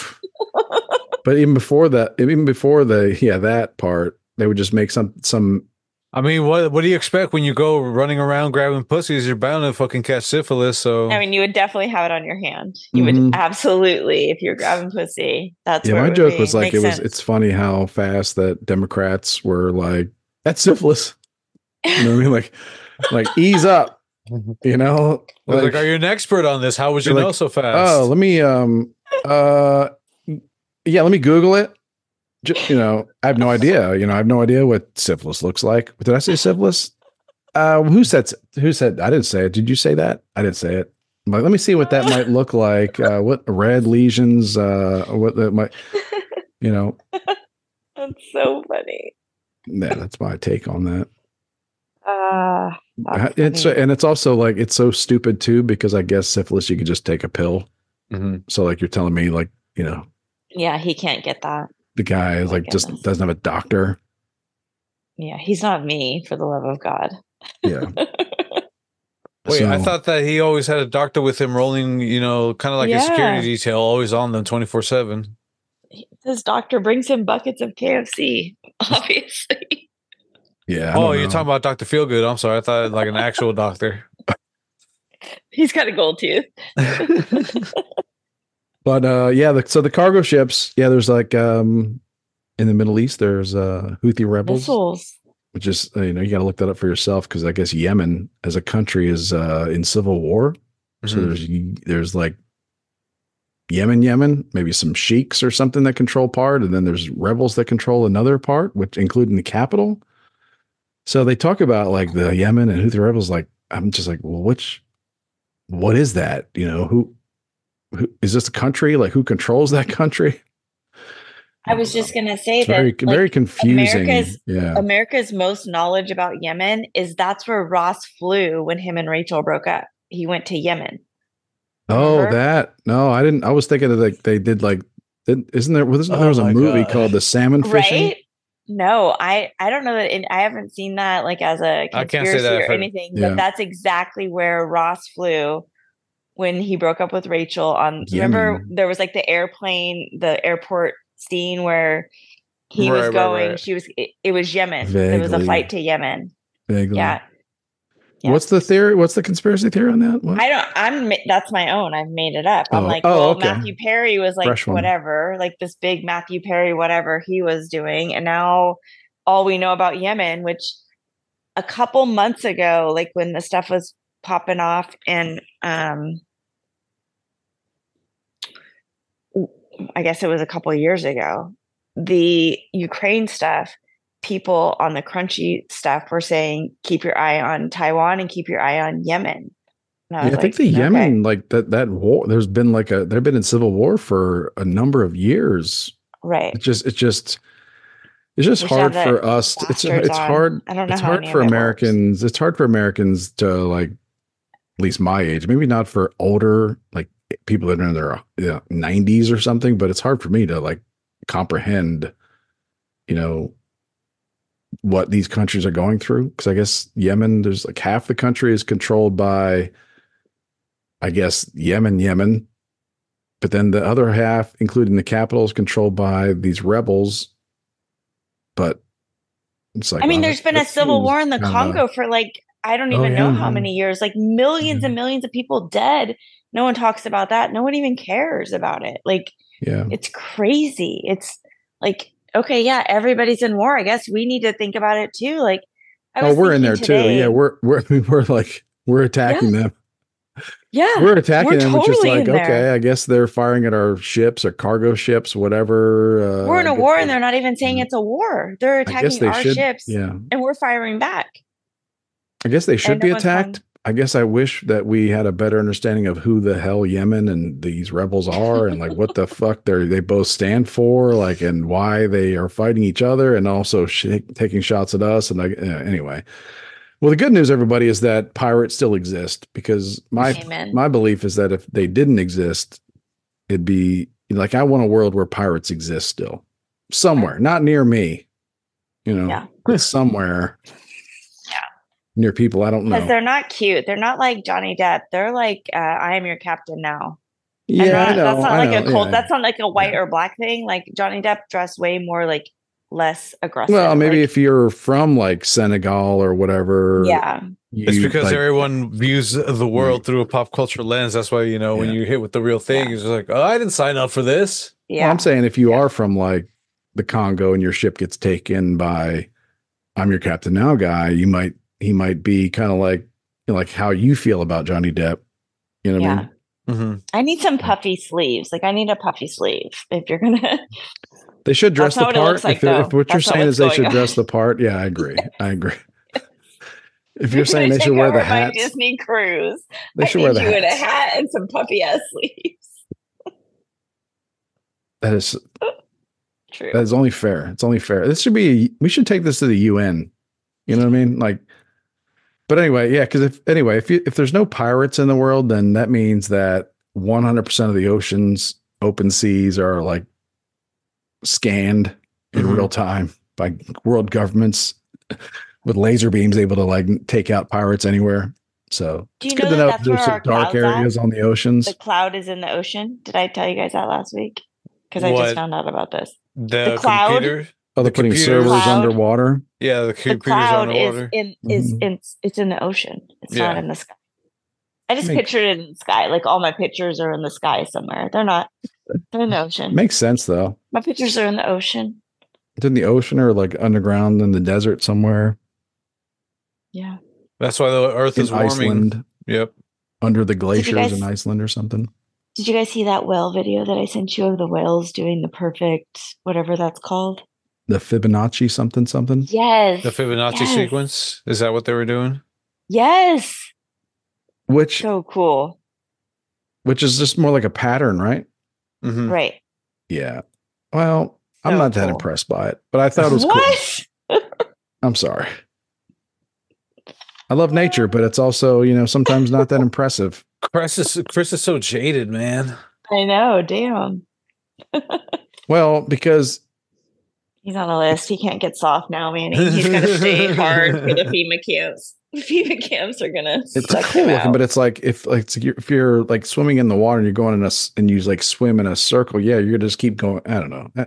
but even before that, even before the yeah that part, they would just make some some I mean, what what do you expect when you go running around grabbing pussies? You're bound to fucking catch syphilis. So I mean, you would definitely have it on your hand. You Mhm. would absolutely, if you're grabbing pussy. That's yeah. My joke be. was like Makes it was. sense. It's funny how fast that Democrats were like that's syphilis. You know what I mean? Like like ease up. You know, They're like, are you an expert on this? How would you They're know like, so fast? Oh, let me um uh yeah, let me Google it. Ju- you know, I have no idea. You know, I have no idea what syphilis looks like. Did I say syphilis? Uh who said who said I didn't say it. Did you say that? I didn't say it. I'm let me see what that might look like. Uh what red lesions, uh what that might you know, That's so funny. yeah, that's my take on that. Uh, It's funny. and it's also like it's so stupid too because I guess syphilis you could just take a pill. Mhm. So like you're telling me like, you know, yeah, he can't get that. The guy is My like just doesn't have a doctor. Yeah, he's not me, for the love of God. Yeah. Wait, I thought that he always had a doctor with him rolling, you know, kind of like a security detail, always on them 24 7. His doctor brings him buckets of KFC, obviously. Yeah. Oh, don't you're know. talking about Dr. Feelgood. I'm sorry. I thought like an actual doctor. He's got a gold tooth. But uh yeah, the, so the cargo ships, yeah, there's like um in the Middle East, there's uh Houthi rebels, Missiles. which is uh, you know, you gotta look that up for yourself because I guess Yemen as a country is uh in civil war. So Mhm. there's there's like Yemen, Yemen, maybe some sheiks or something that control part, and then there's rebels that control another part, which including the capital. So they talk about like the Yemen and Houthi rebels. Like I'm just like, well, which, what is that? You know, who, who is this a country? Like who controls that country? I was just gonna say It's that very like, very confusing. America's- yeah. America's most knowledge about Yemen is that's where Ross flew when him and Rachel broke up. He went to Yemen. Oh, remember? that no, I didn't. I was thinking that like they did like, did, isn't there? Wasn't there Oh was a movie God. called The Salmon Fishing? Right? No, I I don't know that it, I haven't seen that like as a I can't say conspiracy that or anything, Yeah. but that's exactly where Ross flew when he broke up with Rachel. On remember Yemen. there was like the airplane, the airport scene where he Right, was going. right. She was. It, it was Yemen. It was a flight to Yemen. Vaguely. Yeah. Yeah. What's the theory? What's the conspiracy theory on that? What? I don't. I'm. That's my own. I've made it up. I'm Oh, like, oh, well, okay. Matthew Perry was like Fresh one. whatever, like this big Matthew Perry, whatever he was doing, and now all we know about Yemen, which a couple months ago, like when the stuff was popping off, and um, I guess it was a couple years ago, the Ukraine stuff. People on the crunchy stuff were saying, keep your eye on Taiwan and keep your eye on Yemen. And Yeah, I think like, the "Okay." Yemen, like that, that war. There's been like a they've been in civil war for a number of years. Right. It's just, it's just, it's just hard for us. to- It's it's on. hard. I don't know It's hard for it works. Americans. It's hard for Americans to like, at least my age. Maybe not for older, like people that are in their you know, 90s or something. But it's hard for me to like comprehend, you know, what these countries are going through. Because I guess Yemen, there's like half the country is controlled by, I guess Yemen, Yemen, but then the other half, including the capital, is controlled by these rebels. But it's like I mean, there's been a civil war in the Congo for like I don't Oh, even know how many years, like 1000000s and millions of people dead. No one talks about that. No one even cares about it. Like Yeah, it's crazy. It's like okay, yeah, everybody's in war. I guess we need to think about it too. Like I oh, we're in there thinking too. Yeah, we're we're we're like we're attacking them. yeah, We're attacking we're them, which is totally like in there. okay, I guess they're firing at our ships or cargo ships, whatever. Uh, we're in a war, and they're not even saying Mhm. it's a war. They're attacking our should. ships, Yeah, and we're firing back. I guess they should And be attacked. calling- I guess I wish that we had a better understanding of who the hell Yemen and these rebels are, and like what the fuck they they both stand for, like and why they are fighting each other, and also sh- taking shots at us. And like uh, anyway, well, the good news, everybody, is that pirates still exist because my Amen. my belief is that if they didn't exist, it'd be like I want a world where pirates exist still. somewhere, not near me. You know, Yeah. somewhere. Yeah. Near people I don't Because know. they're not cute. They're not like Johnny Depp. They're like, uh, I am your captain now. Yeah, not- I know. that's not I like know, a cold. yeah. That's not like a white Yeah. or black thing. Like Johnny Depp dressed way more like less aggressive. well, maybe like- if you're from like Senegal or whatever. yeah, It's because like, everyone views the world through a pop culture lens. That's why you know when you hit with the real thing, Yeah. it's like, oh, I didn't sign up for this. yeah. Well, I'm saying if you are from like the Congo and your ship gets taken by I'm your captain now guy, you might he might be kind of like you know, like how you feel about Johnny Depp. You know what I yeah. mean? hmm I need some puffy sleeves. Like I need a puffy sleeve if you're gonna. They should dress That's the not what it part. like, if, it- if though. what you're saying is they should on. dress the part, yeah, I agree. I agree. if you're saying they should wear the over my hats, Disney cruise. they I should need wear the you in a hat and some puffy ass sleeves. That is True. that is only fair. It's only fair. This should be. We should take this to the UN. You know what I mean? Like, but anyway, yeah. Because if anyway, if you if there's no pirates in the world, then that means that 100 percent of the oceans, open seas, are like scanned in Mhm. real time by world governments with laser beams, able to like take out pirates anywhere. So Do it's you good know to know that's there's some dark clouds at? areas on the oceans. the cloud is in the ocean. Did I tell you guys that last week? Because I just found out about this. The, The cloud? computer, oh, they're the putting computers- servers Cloud. underwater. Yeah, the The computers cloud is underwater. in is Mhm. in it's in the ocean. It's not in the sky. I just Make- pictured it in the sky. Like all my pictures are in the sky somewhere. They're not. They're in the ocean. Makes sense though. my pictures are in the ocean. It's in the ocean or like underground in the desert somewhere Yeah. That's why the Earth in is warming. Iceland, Yep. under the glaciers guys- in Iceland or something. Did you guys see that whale video that I sent you of the whales doing the perfect whatever that's called? The Fibonacci something something. Yes. The Fibonacci Yes. sequence. Is that what they were doing? Yes. Which So cool. which is just more like a pattern, right? Mm-hmm. Right. Yeah. Well, I'm So not that impressed by it, but I thought it was what? cool. I'm sorry. I love nature, but it's also, you know, sometimes not that impressive. Chris is Chris is so jaded, man. I know. Damn. Well, because He's on the list. He can't get soft now, Manny. He's got to stay hard for the FEMA camps. The FEMA camps are gonna it's suck cool him looking, but it's like if like it's- if you're like swimming in the water and you're going in a and you like swim in a circle, yeah, you're gonna just keep going. I don't know. Uh,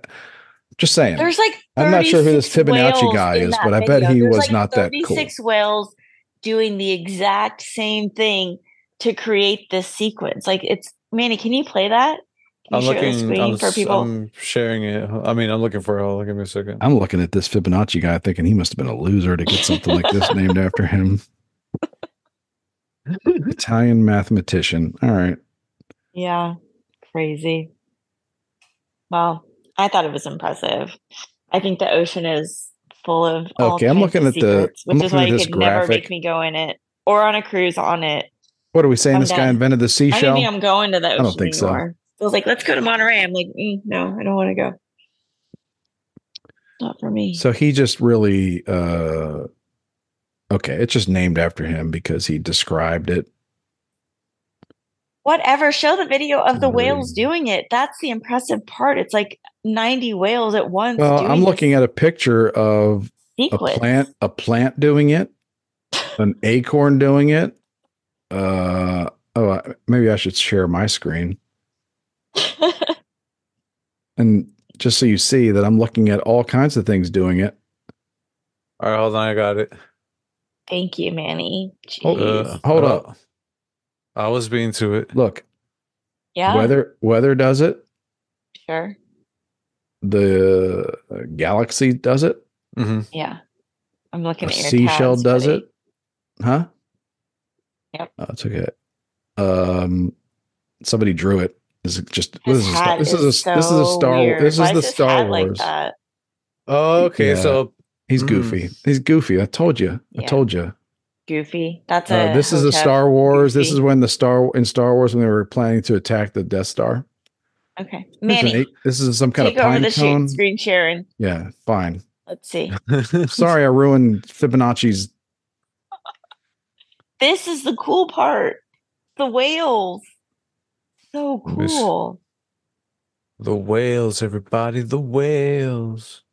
Just saying. There's like I'm not sure who this 36 Fibonacci guy is, but I bet video. he There's was like not that cool. 36 whales doing the exact same thing to create this sequence. Like it's Manny, can you play that? Can I'm you share the looking. I'm, for people? I'm sharing it. I mean, I'm looking for it. Hold on, Give me a second. I'm looking at this Fibonacci guy thinking he must have been a loser to get something like this named after him. Italian mathematician. All right. yeah. Crazy. Well, I thought it was impressive. I think the ocean is full of all Okay, I'm looking of at the- secrets, I'm which is looking why you this could never graphic. make me go in it or on a cruise on it. What are we saying? I'm this guy invented the I don't seashell? think I'm going to the ocean don't think so. anymore. I was like, let's go to Monterey. I'm like, mm, no, I don't want to go. Not for me. So he just really uh okay, it's just named after him because he described it. Whatever. Show the video of the whales doing it. That's the impressive part. It's like 90 whales at once. Well, doing I'm this looking at a picture of a plant a plant doing it, an acorn doing it. Uh oh, maybe I should share my screen. And just so you see that I'm looking at all kinds of things doing it. All right, hold on. I got it. Thank you, Manny. Hold- Jeez. Uh, Hold uh, up. I was being to it. Look, yeah, weather weather does it. sure. The uh, galaxy does it. hmm Yeah. I'm looking A at your seashell tabs, does buddy. it. Huh? Yep. Oh, it's okay. Um, somebody drew it. Is it just this is a, hat this is a so this is a Star weird. This Why is the Star Wars. Like? Oh, okay. Yeah. So He's Mm. goofy. He's goofy. I told you. I Yeah. told you. Goofy. That's a. Uh, this is a Star Wars. This is when the Star in Star Wars when they were planning to attack the Death Star. Okay, Manny, eight- this is some kind take of over pine the cone. sh- screen sharing. Yeah, fine. Let's see. Sorry, I ruined Fibonacci's. This is the cool part. The whales. So cool. The whales, everybody, the whales.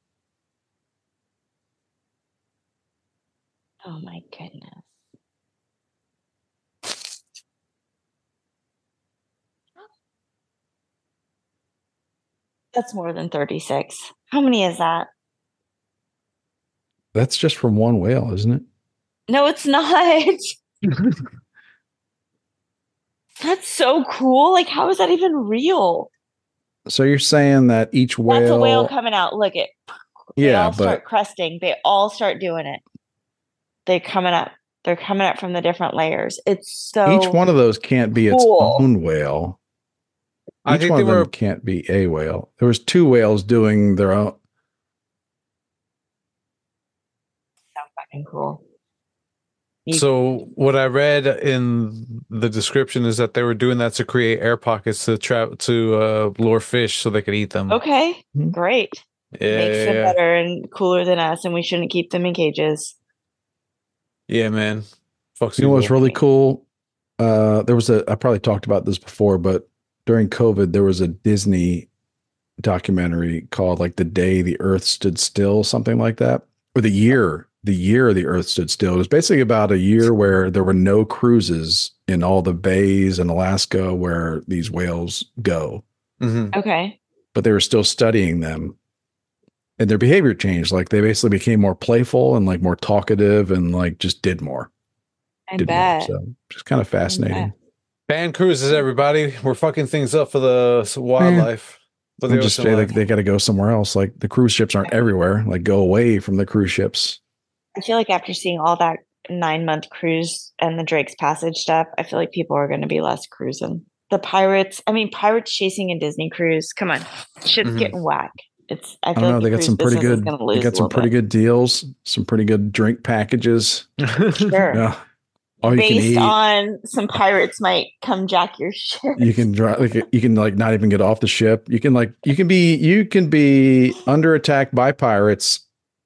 Oh my goodness. That's more than 36. How many is that? That's just from one whale, isn't it? No, it's not. That's so cool. Like, how is that even real? So you're saying that each whale, That's a whale coming out. Look it. They yeah, all but start cresting. They all start doing it. They're coming up. They're coming up from the different layers. It's so each one of those can't be its cool. own whale. I Each think one they of them were can't be a whale. There was two whales doing their own. so fucking cool. You- So what I read in the description is that they were doing that to create air pockets to trap to uh, lure fish so they could eat them. Okay, Mhm. great. Yeah, Makes yeah, them yeah. better and cooler than us, and we shouldn't keep them in cages. Yeah, man. Fuck You know what's really cool? Uh, there was a. I probably talked about this before, but during COVID, there was a Disney documentary called like "The Day the Earth Stood Still," something like that, or the year the year the Earth stood still. It was basically about a year where there were no cruises in all the bays in Alaska where these whales go, Mhm. Okay. but they were still studying them. And their behavior changed. Like they basically became more playful and like more talkative and like just did more. I did bet. more. So just kind of fascinating. Ban cruises, everybody. We're fucking things up for the wildlife. For the I'm just ocean say life. like they got to go somewhere else. Like the cruise ships aren't everywhere. Like go away from the cruise ships. I feel like after seeing all that nine month cruise and the Drake's Passage stuff, I feel like people are going to be less cruising. The pirates, I mean, pirates chasing a Disney cruise. Come on, shit's Mhm. getting whack. It's. I I feel don't know. like They got some pretty good. They got some pretty bit. good deals. Some pretty good drink packages. Sure. Yeah. All you can Based eat. on some pirates might come jack your shit. you can drive. Like you can like not even get off the ship. You can like you can be you can be under attack by pirates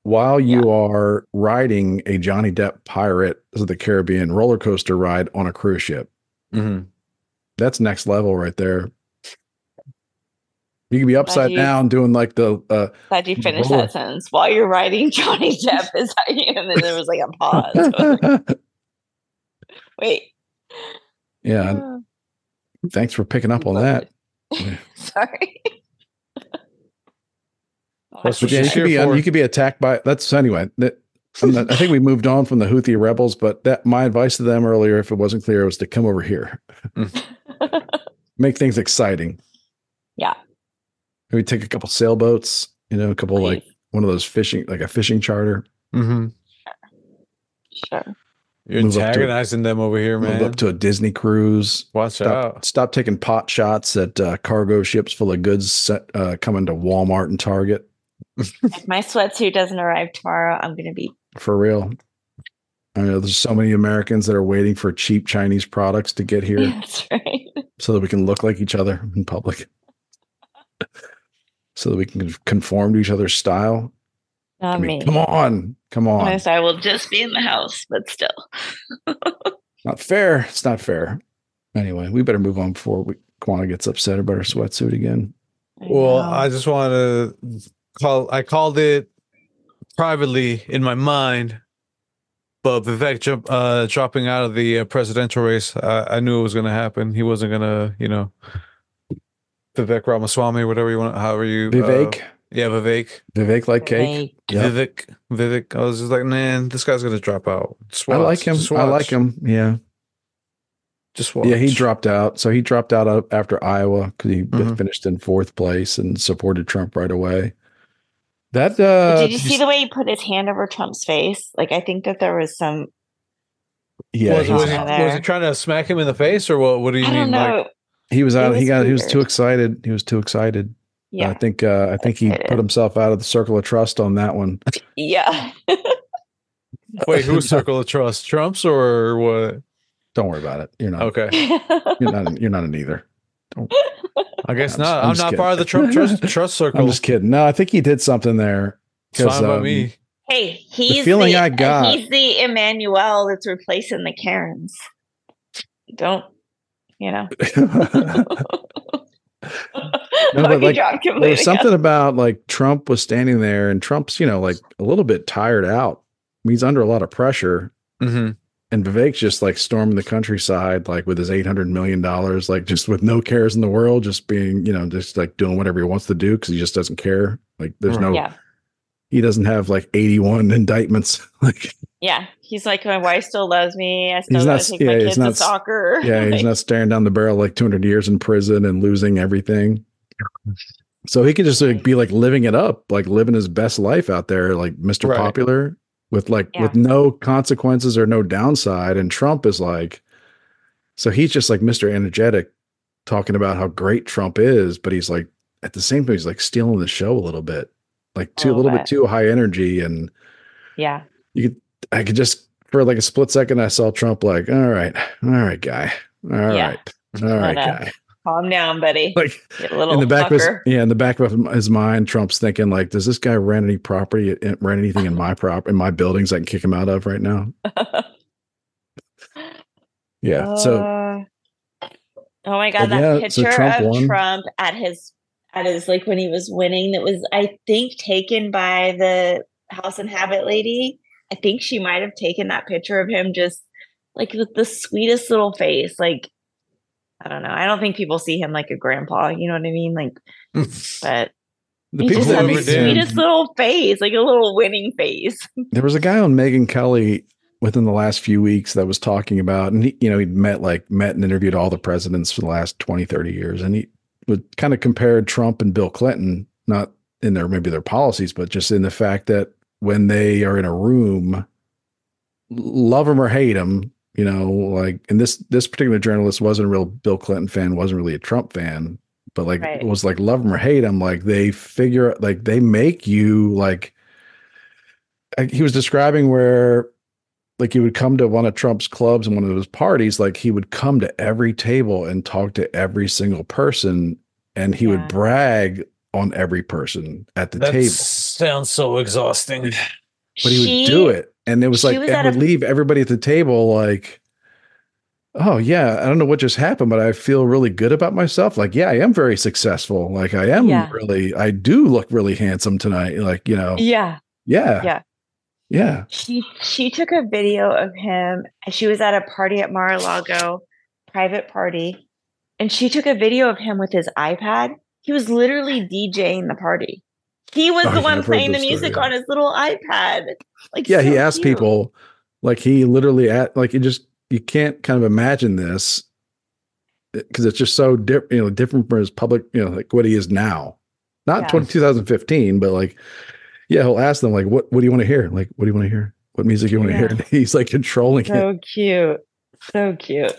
while you are riding a Johnny Depp Pirate of the Caribbean roller coaster ride on a cruise ship. Mhm. That's next level right there. You can be upside you- down doing like the uh Glad you finished Roller. that sentence. While you're riding Johnny Depp is how you, and then there was like a pause. Wait. yeah. Uh, Thanks for picking up on that. Sorry. That's But what yeah, you could be for. you could be attacked by that's anyway. That, I'm not- I think we moved on from the Houthi rebels, but that my advice to them earlier, if it wasn't clear, was to come over here, make things exciting. Yeah. Maybe take a couple sailboats, you know, a couple like one of those fishing, like a fishing charter. Mm-hmm. Sure. You're Move up to- antagonizing them over here, Move man. up to a Disney cruise. Watch Stop, out. stop taking pot shots at uh, cargo ships full of goods set, uh, coming to Walmart and Target If my sweatsuit doesn't arrive tomorrow, I'm going to be. for real. I know there's so many Americans that are waiting for cheap Chinese products to get here. That's right. so that we can look like each other in public so that we can conform to each other's style Not I mean, me. come on come on Honest, I will just be in the house, but still. not fair it's not fair anyway we better move on before we Kwana gets upset about her sweatsuit again I Well. I just want to call. I called it privately in my mind, but Vivek jump, uh, dropping out of the uh, presidential race, I, I knew it was going to happen. He wasn't going to, you know, Vivek Ramaswamy, whatever you want, however you. uh, Vivek yeah, Vivek. Vivek like cake They- Yeah. Vivek. Vivek. I was just like, man, this guy's going to drop out. Just I watch, like him just I like him yeah Just watch. yeah he dropped out so he dropped out after Iowa because he Mhm. finished in fourth place and supported Trump right away that uh Did you see the way he put his hand over Trump's face? Like, I think that there was some. yeah was, he was, was, he, was he trying to smack him in the face or what? What do you I mean? don't know. Like, he was It out he was got he was too excited he was too excited yeah. I think uh, I think he put himself out of the circle of trust on that one. yeah. wait, who's circle of trust? Trump's or what? Don't worry about it. You're not. Okay. You're not. An, you're not an either. I guess I'm just- not. I'm I'm, not kidding. part of the Trump trust, trust circle. I'm just kidding. No, I think he did something there. it's fine by um, me. hey, he's the feeling the, I got- He's the Emmanuel that's replacing the Karens. Don't, you know. No, but, like, there was something about like Trump was standing there and Trump's, you know, like a little bit tired out. He's under a lot of pressure. hmm And Vivek's just like storming the countryside, like with his eight hundred million dollars, like just with no cares in the world, just being, you know, just like doing whatever he wants to do because he just doesn't care. Like there's no, Yeah. he doesn't have like eighty one indictments. like Yeah. He's like, my wife still loves me. I still He's not- take yeah, my he's kids to not s- soccer. yeah, he's not staring down the barrel like two hundred years in prison and losing everything. So he could just like be like living it up, like living his best life out there, like Mr. Right. Popular with like Yeah. with no consequences or no downside. And Trump is like, so he's just like Mr. Energetic talking about how great Trump is, but he's like at the same time, he's like stealing the show a little bit, like too a little little bit bit. too high energy. And yeah. you could I could just for like a split second I saw Trump like, all right, all right, guy. all right, Yeah. all right, uh, guy. Calm down, buddy. Like a little in the back of his, yeah, in the back of his mind, Trump's thinking like, does this guy rent any property, eh, rent anything in my prop in my buildings I can kick him out of right now? Yeah. so Uh, oh my god, that yeah, so picture Trump of won. Trump at his at his like when he was winning that was I think taken by the House and Habit lady. I think she might have taken that picture of him just like with the sweetest little face. Like I don't know. I don't think people see him like a grandpa. You know what I mean? Like, but the he people that has the sweetest little face, like a little winning face. there was a guy on Megyn Kelly within the last few weeks that was talking about, and he, you know, he'd met like met and interviewed all the presidents for the last 20, 30 years. And he would kind of compared Trump and Bill Clinton, not in their maybe their policies, but just in the fact that when they are in a room, love them or hate them, you know, like, and this, this particular journalist wasn't a real Bill Clinton fan, wasn't really a Trump fan, but like, Right. it was like, love them or hate them. Like they figure, like they make you like, I- he was describing where like he would come to one of Trump's clubs and one of his parties, like he would come to every table and talk to every single person and he Yeah. would brag on every person at the That table. sounds so exhausting. But he would do it. And it was she like was it would a- leave everybody at the table like, oh yeah, I don't know what just happened, but I feel really good about myself. Like, yeah, I am very successful. Like I am Yeah. really, I do look really handsome tonight. Like, you know, Yeah. yeah. Yeah. Yeah. She she took a video of him. She was at a party at Mar-a-Lago, private party, and she took a video of him with his iPad. He was literally DJing the party. He was Oh, the one playing the story, music yeah. on his little iPad. Like yeah, he asked cute. people, like he literally at like you just you can't kind of imagine this eh, because it's just so different, you know, different from his public, you know, like what he is now. Not Yeah. 20, 2015, but like, yeah, he'll ask them like, what what do you want to hear? Like, what do you want to hear? What music you want to hear? And he's like controlling it. So cute. So cute.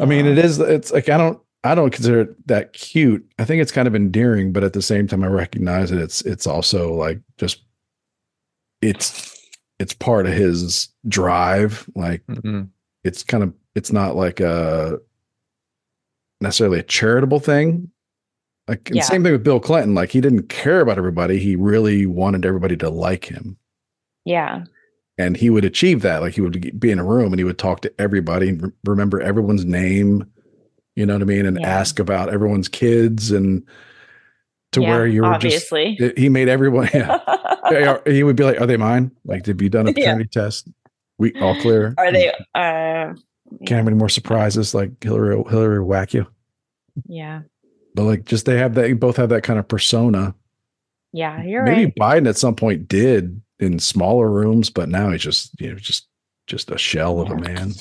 I mean, it is. It's like I don't. I don't consider it that cute. I think it's kind of endearing, but at the same time, I recognize that it's it's also like just it's it's part of his drive. Like Mhm. it's kind of it's not like a necessarily a charitable thing. Like and Yeah. same thing with Bill Clinton. Like he didn't care about everybody. He really wanted everybody to like him Yeah. and he would achieve that like he would be in a room and he would talk to everybody and re- remember everyone's name you know what i mean and Yeah. ask about everyone's kids and to Yeah, where you were obviously. just he made everyone yeah he would be like are they mine like have you done a Yeah. paternity test we all clear Are they uh can't have any more surprises like hillary hillary whack you yeah. but like just they have that you both have that kind of persona Yeah, you're maybe right. biden at some point did in smaller rooms but now he's just you know just just a shell of a man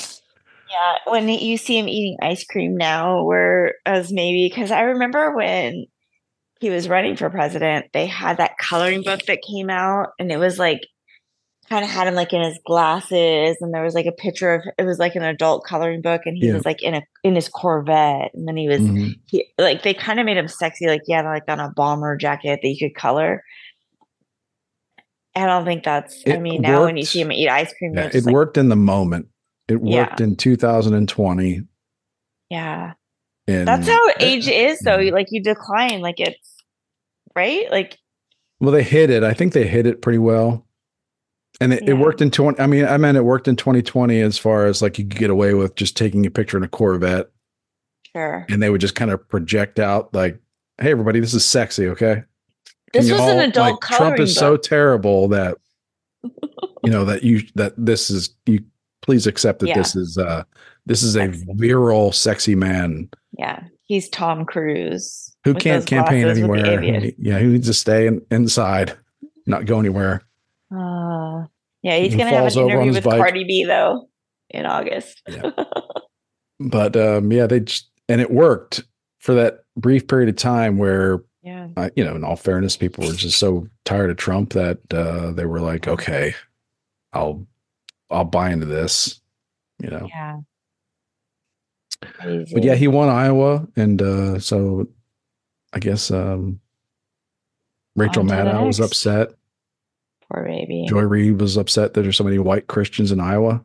Yeah, when you see him eating ice cream now, whereas maybe because I remember when he was running for president, they had that coloring book that came out, and it was like kind of had him like in his glasses, and there was like a picture of it was like an adult coloring book, and he Yeah. was like in a in his Corvette, and then he was Mhm. he, like they kind of made him sexy, like yeah, like on a bomber jacket that you could color. I don't think that's. I It mean, now when you see him eat ice cream, Yeah, it like, worked in the moment. It Yeah. worked in 2020. yeah. And That's how age is, though. mm. Like you decline, like it's right. Like Well, they hit it. I think they hit it pretty well. And it, Yeah. it worked in 20. I mean, I meant it worked in 2020 as far as like you could get away with just taking a picture in a Corvette sure, and they would just kind of project out like hey everybody, this is sexy, okay? This was all- an adult like, Trump is so terrible that you know that you that this is you please accept that Yeah. this is uh this is a virile sexy man yeah, he's Tom Cruise who can't campaign glasses with the anywhere. Yeah, who needs to stay in, inside, not go anywhere. Uh, yeah, he's He gonna have an interview with bike. Cardi B though in August. yeah. But um yeah, they just and it worked for that brief period of time where yeah, uh, you know, in all fairness, people were just so tired of Trump that uh, they were like, okay, I'll I'll buy into this, you know. yeah. But yeah, he won Iowa, and uh, so I guess um, Rachel On to the Maddow was upset. poor baby. Joy Reid was upset that there's so many white Christians in Iowa.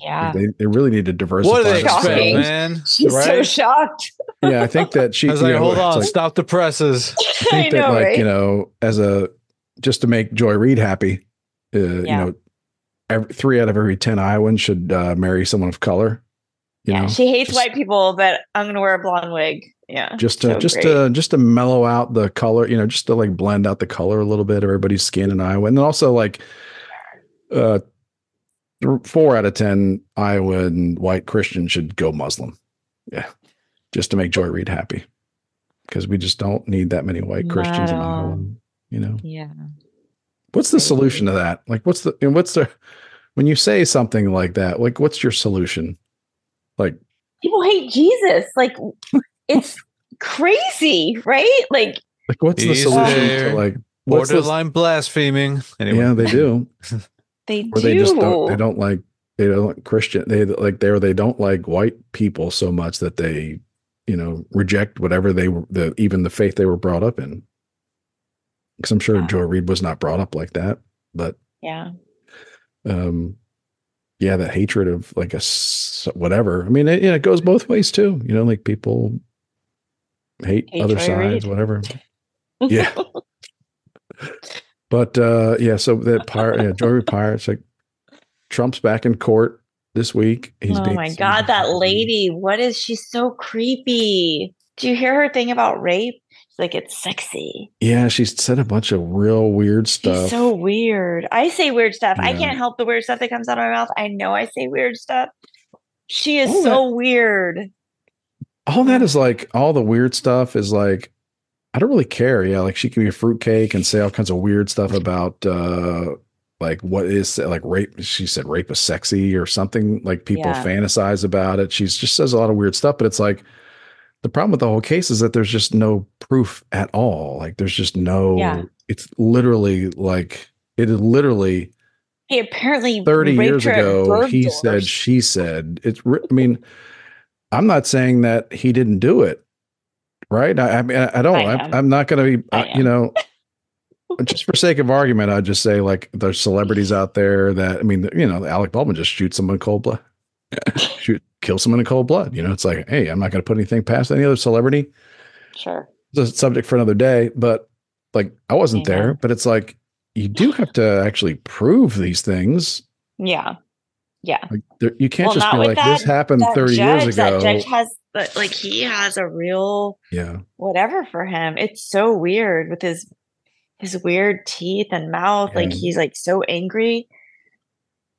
yeah, They they really need to diversify. What do they expect, man? she's so shocked. Yeah, I think that she. I was like, know, hold on, like- stop the presses. I I think that know, like right? you know as a just to make Joy Reid happy, uh, you know, every, three out of every ten Iowans should uh, marry someone of color. You yeah, know, she hates just- white people, but I'm gonna wear a blonde wig. Yeah, just to so just great. to just to mellow out the color, you know, just to like blend out the color a little bit of everybody's skin in Iowa, and then also like uh, four out of ten Iowa and white Christians should go Muslim. Yeah, just to make Joy Reid happy, because we just don't need that many white Christians in No. Iowa. You know. yeah. What's the solution to that? Like, what's the and what's the when you say something like that? Like, what's your solution? Like, People hate Jesus. Like it's crazy, right? Like like what's the solution there. to like what's the, Borderline blaspheming. Anyway, Yeah, they do. they Or do. they just don't. They don't like. They don't like Christian. They like they or they don't like white people so much that they, you know, reject whatever they were the even the faith they were brought up in. Because I'm sure. Joy Reid was not brought up like that, but Yeah, um yeah that hatred of like a whatever i mean it, yeah, it goes both ways too you know like people hate, Hate other Joy sides Reid. whatever Yeah. but uh yeah so that pirate yeah jory pirates like trump's back in court this week he's oh my god, that lady! What is she so creepy? Do you hear her thing about rape? She's like, it's sexy. yeah she said a bunch of real weird She's stuff so weird. I say weird stuff. I can't help the weird stuff that comes out of my mouth. I know I say weird stuff. She is All so weird. all that is like all the weird stuff is like I don't really care. Yeah, like she can be a fruitcake and say all kinds of weird stuff about uh like what is like rape. She said rape is sexy or something. Like people Yeah. fantasize about it. She's just says a lot of weird stuff, but it's like the problem with the whole case is that there's just no proof at all. Like there's just no Yeah. it's literally like it is literally He apparently 30 years ago he Bergdorf's. said she said it's i mean i'm not saying that he didn't do it right i, I mean i, don't I am. not going to be I you know just for sake of argument i'd just say like there's celebrities out there that i mean you know alec baldwin just shoots someone cold blood shoot kill someone in cold blood you know it's like hey i'm not going to put anything past any other celebrity Sure. it's a subject for another day, but like I wasn't know. there, but it's like you do have to actually prove these things. Yeah. Yeah. Like there, you can't Well, just be like this happened 30 judge, years ago. That judge has like he has a real yeah. whatever for him. It's so weird with his his weird teeth and mouth. Like he's like so angry.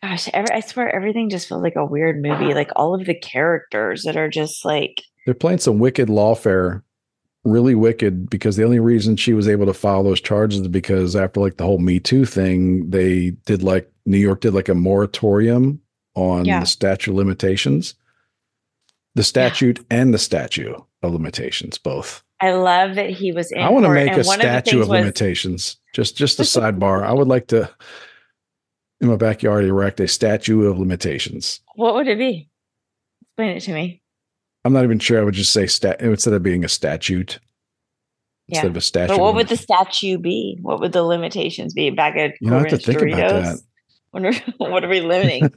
Gosh, every, I swear everything just feels like a weird movie. Like all of the characters that are just like They're playing some wicked lawfare, really wicked because the only reason she was able to file those charges is because after like the whole Me Too thing, they did like New York did like a moratorium on Yeah. the statute of limitations. The statute and the statute of limitations, both. I love that he was in I want to make a one of statue of, was- limitations. Just just a sidebar. I would like to in my backyard erect a statue of limitations. What would it be? Explain it to me. I'm not even sure. I would just say stat instead of being a statute. Instead Yeah. of a statue. But what would the statue be? What would the limitations be? Back at You have to Corbin's think about that. What are, what are we limiting?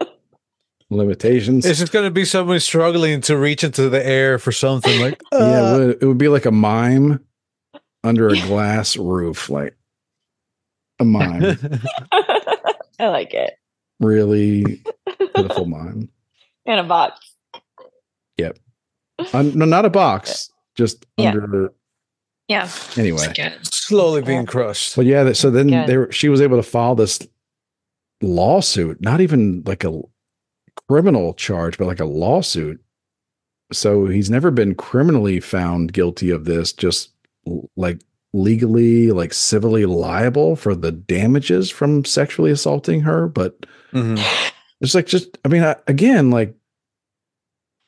limitations? It's just going to be someone struggling to reach into the air for something like, yeah, uh, it would, it would be like a mime under a glass roof, like a mime, I like it. really pitiful mime. In a box. Yep. Uh, no, not a box, just Yeah. under Yeah. Anyway, Slowly being Yeah. crushed. but yeah, that- so then Good. they were, she was able to file this lawsuit, not even like a criminal charge, but like a lawsuit. So he's never been criminally found guilty of this, just like legally, like civilly liable for the damages from sexually assaulting her. But Mhm. it's like, just, I mean, I, again, like,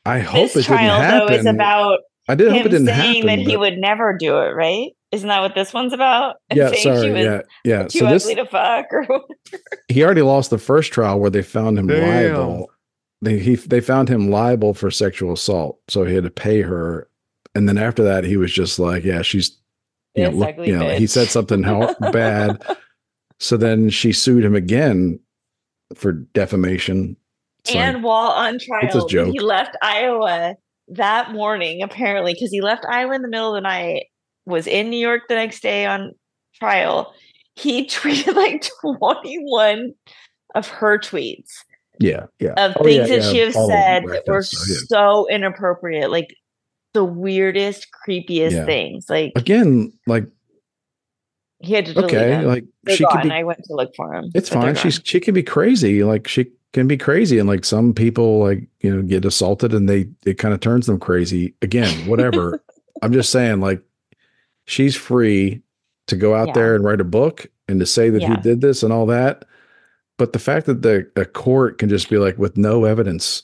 I hope this it didn't trial happen. though is about I did hope it him didn't saying happen. that he but- would never do it, right? Isn't that what this one's about? And yeah, sorry. was Yeah, yeah. too So this to fuck or he already lost the first trial where they found him Damn. liable. They he they found him liable for sexual assault, so he had to pay her. And then after that, he was just like, "Yeah, she's you know, look, you know." He said something how bad. So then she sued him again for defamation. It's like, and while on trial, he left Iowa that morning, apparently, because he left Iowa in the middle of the night, was in New York the next day on trial. He tweeted like 21 of her tweets yeah, yeah. of Oh, things yeah, that she yeah, have all said that were so, yeah. so inappropriate, like the weirdest, creepiest Yeah. things. Like Again, like he had to delete okay, like They're she could gone. be I went to look for him. It's fine. She's she can be crazy. Like she can be crazy, and like some people, like you know, get assaulted, and they it kind of turns them crazy. Again, whatever. I'm just saying, like she's free to go out Yeah. there and write a book and to say that he did this and all that. But the fact that the a court can just be like with no evidence,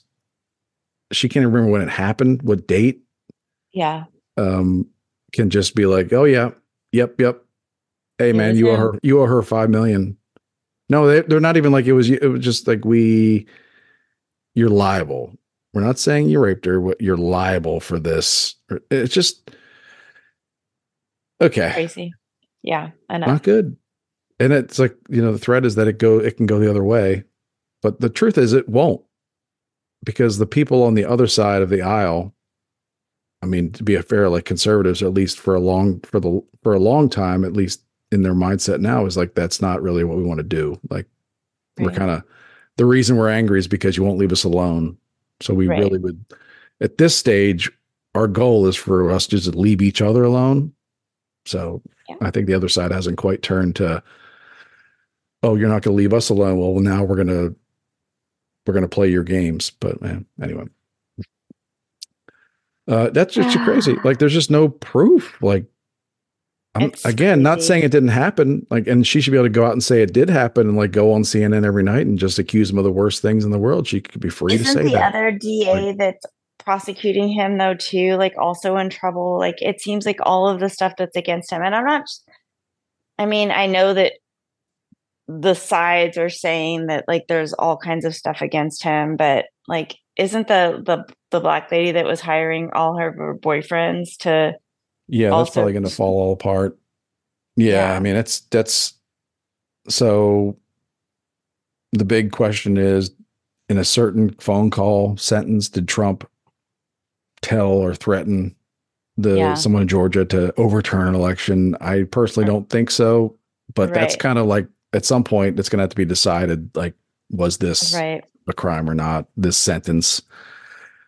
she can't remember when it happened, what date, yeah. um, can just be like, oh yeah, yep, yep. Hey It man, you owe her, you owe her five million. No, they, they're not even like it was. It was just like we, you're liable. We're not saying you raped her. but You're liable for this. It's just okay, Crazy. Yeah. Enough. not good. And it's like you know the threat is that it go it can go the other way, but the truth is it won't because the people on the other side of the aisle I mean, to be a fair, like conservatives, at least for a long for the for a long time, at least in their mindset now, is like that's not really what we want to do. Like we're kind of the reason we're angry is because you won't leave us alone. So we Right. really would at this stage, our goal is for us just to leave each other alone. So Yeah. I think the other side hasn't quite turned to, oh, you're not going to leave us alone. Well, now we're gonna we're gonna play your games. But man, anyway. Uh, that's just crazy. Like, there's just no proof. Like, I'm It's again not saying it didn't happen. Like, and she should be able to go out and say it did happen, and like go on CNN every night and just accuse him of the worst things in the world. She could be free to Isn't say the that. other DA that's prosecuting him though too, like also in trouble? Like it seems like all of the stuff that's against him, and I'm not. I mean, I know that the sides are saying that like there's all kinds of stuff against him, but like, isn't the the the black lady that was hiring all her, boyfriends to? Yeah, that's probably going to fall all apart. Yeah, Yeah. I mean, it's that's so. The big question is, in a certain phone call sentence, did Trump tell or threaten the Yeah. someone in Georgia to overturn an election? I personally don't think so, but that's kind of like at some point it's going to have to be decided. Like, was this Right. A crime or not? This sentence.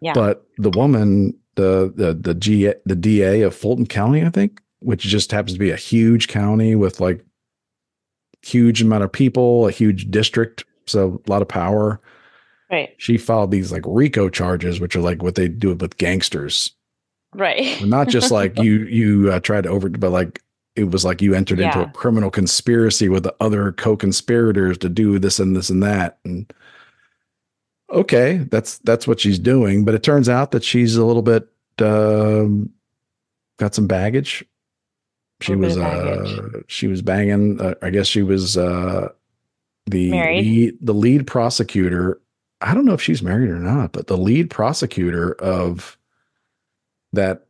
Yeah. But the woman, the the the G the DA of Fulton County, I think, which just happens to be a huge county with like huge amount of people, a huge district, so a lot of power. Right. She filed these like RICO charges, which are like what they do with gangsters. Right. Not just like you you uh, tried to over, but like it was like you entered into a criminal conspiracy with the other co-conspirators to do this and this and that. And okay, that's that's what she's doing. But it turns out that she's a little bit um, got some baggage. She was bit of uh, she was banging. Uh, I guess she was uh, the lead, the lead prosecutor. I don't know if she's married or not, but the lead prosecutor of that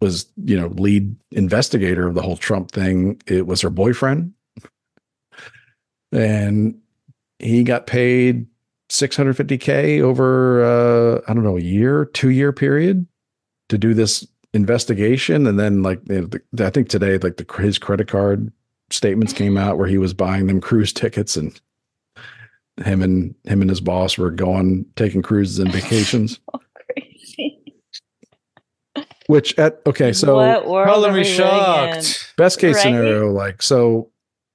was you know lead investigator of the whole Trump thing. It was her boyfriend, and he got paid 650k over uh, I don't know a year, two year period to do this investigation, and then like they, the, I think today like the his credit card statements came out where he was buying them cruise tickets and him and him and his boss were going taking cruises and vacations Crazy. which at okay, so what world Color are me we in? shocked. best case Right? scenario, like so,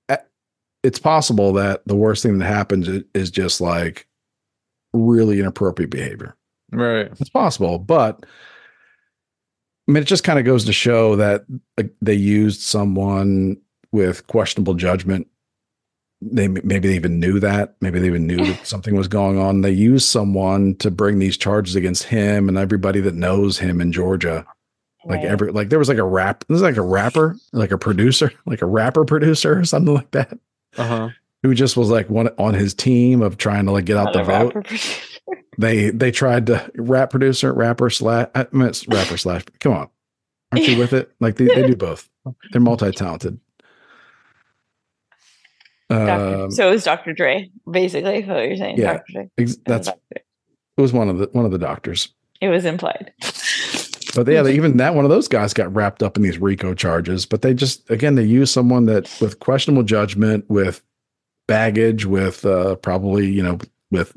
a- it's possible that the worst thing that happens is just like really inappropriate behavior. Right. It's possible, but I mean, it just kind of goes to show that uh, they used someone with questionable judgment. They maybe they even knew that. Maybe they even knew that something was going on. They used someone to bring these charges against him and everybody that knows him in Georgia. Like Right. every like there was like a rap. This is like a rapper, like a producer, like a rapper producer or something like that, Uh huh. Who just was like one on his team of trying to like get out Not the vote producer. they they tried to rap producer rapper slash I mean, it's rapper slash come on aren't you with it like they, they do both they're multi-talented um, so it was Dr. Dre, basically. What you're saying, Yeah. Ex- that's it was one of the one of the doctors It was implied. but yeah they, even that one of those guys got wrapped up in these rico charges but they just again they use someone that with questionable judgment with baggage with uh probably you know with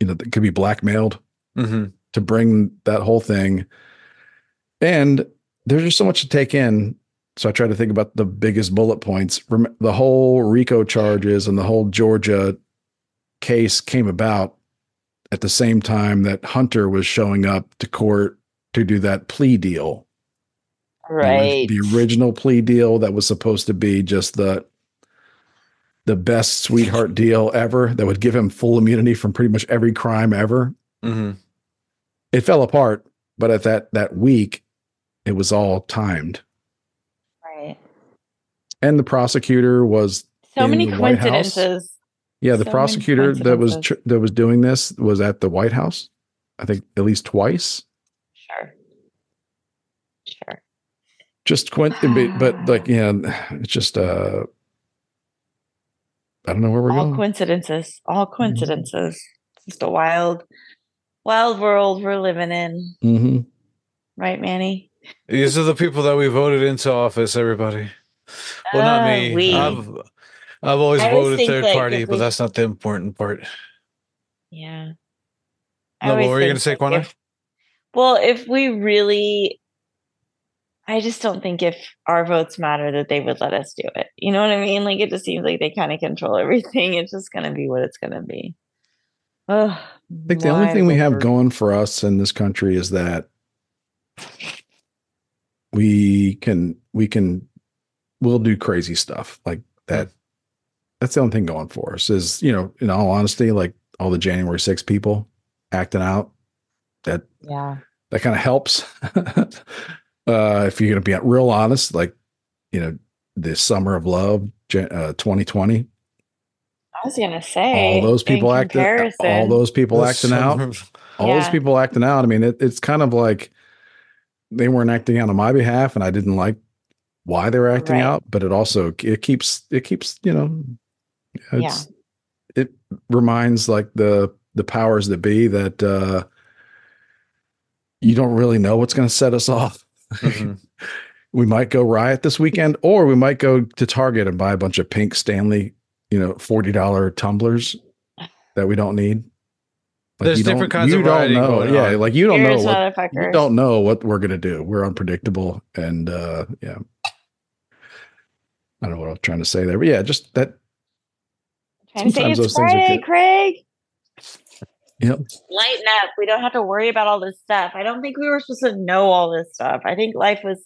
you know that could be blackmailed hmm to bring that whole thing. And there's just so much to take in. So I try to think about the biggest bullet points. Rem- The whole RICO charges and the whole Georgia case came about at the same time that Hunter was showing up to court to do that plea deal. The Right. The original plea deal that was supposed to be just the the best sweetheart deal ever that would give him full immunity from pretty much every crime ever hmm it fell apart but at that that week it was all timed right. and the prosecutor was So in many the White House? coincidences. yeah the So prosecutor that was tr- that was doing this was at the white house i think at least twice Sure. Sure. just quint but, but like yeah it's just uh i don't know where we're All going All coincidences. All coincidences. It's just a wild, wild world we're living in. hmm Right, Manny? These are the people that we voted into office. Everybody. Well, not Uh, me. we. I've I've always I voted third like, party, if but we- that's not the important part. Yeah. No, what were you gonna say, like, Well, if we really, I just don't think if our votes matter that they would let us do it. You know what I mean? Like it just seems like they kind of control everything. It's just gonna be what it's gonna be. Ugh, i think the only thing we have going for us in this country is that we can we can we'll do crazy stuff like that that's the only thing going for us is you know in all honesty like all the january 6 people acting out that Yeah. that kind of helps uh if you're gonna be real honest like you know the summer of love uh, 2020 I was gonna say all those people acting all those people acting out all those people acting out. I mean, it, it's kind of like they weren't acting out on my behalf, and I didn't like why they were acting Right. out. But it also it keeps it keeps you know, it's it reminds like the the powers that be that uh you don't really know what's going to set us off. Mhm. we might go riot this weekend, or we might go to Target and buy a bunch of pink Stanley, you know, forty dollar tumblers that we don't need. There's don't- different kinds you of don't rioting know. going yeah, on. like you don't Fierce know what you don't know what we're gonna do. We're unpredictable, and uh yeah, I don't know what I'm trying to say there, but yeah, just that. Trying to say it's those things are Friday. Craig. Yep. Lighten up. We don't have to worry about all this stuff. I don't think we were supposed to know all this stuff. I think life was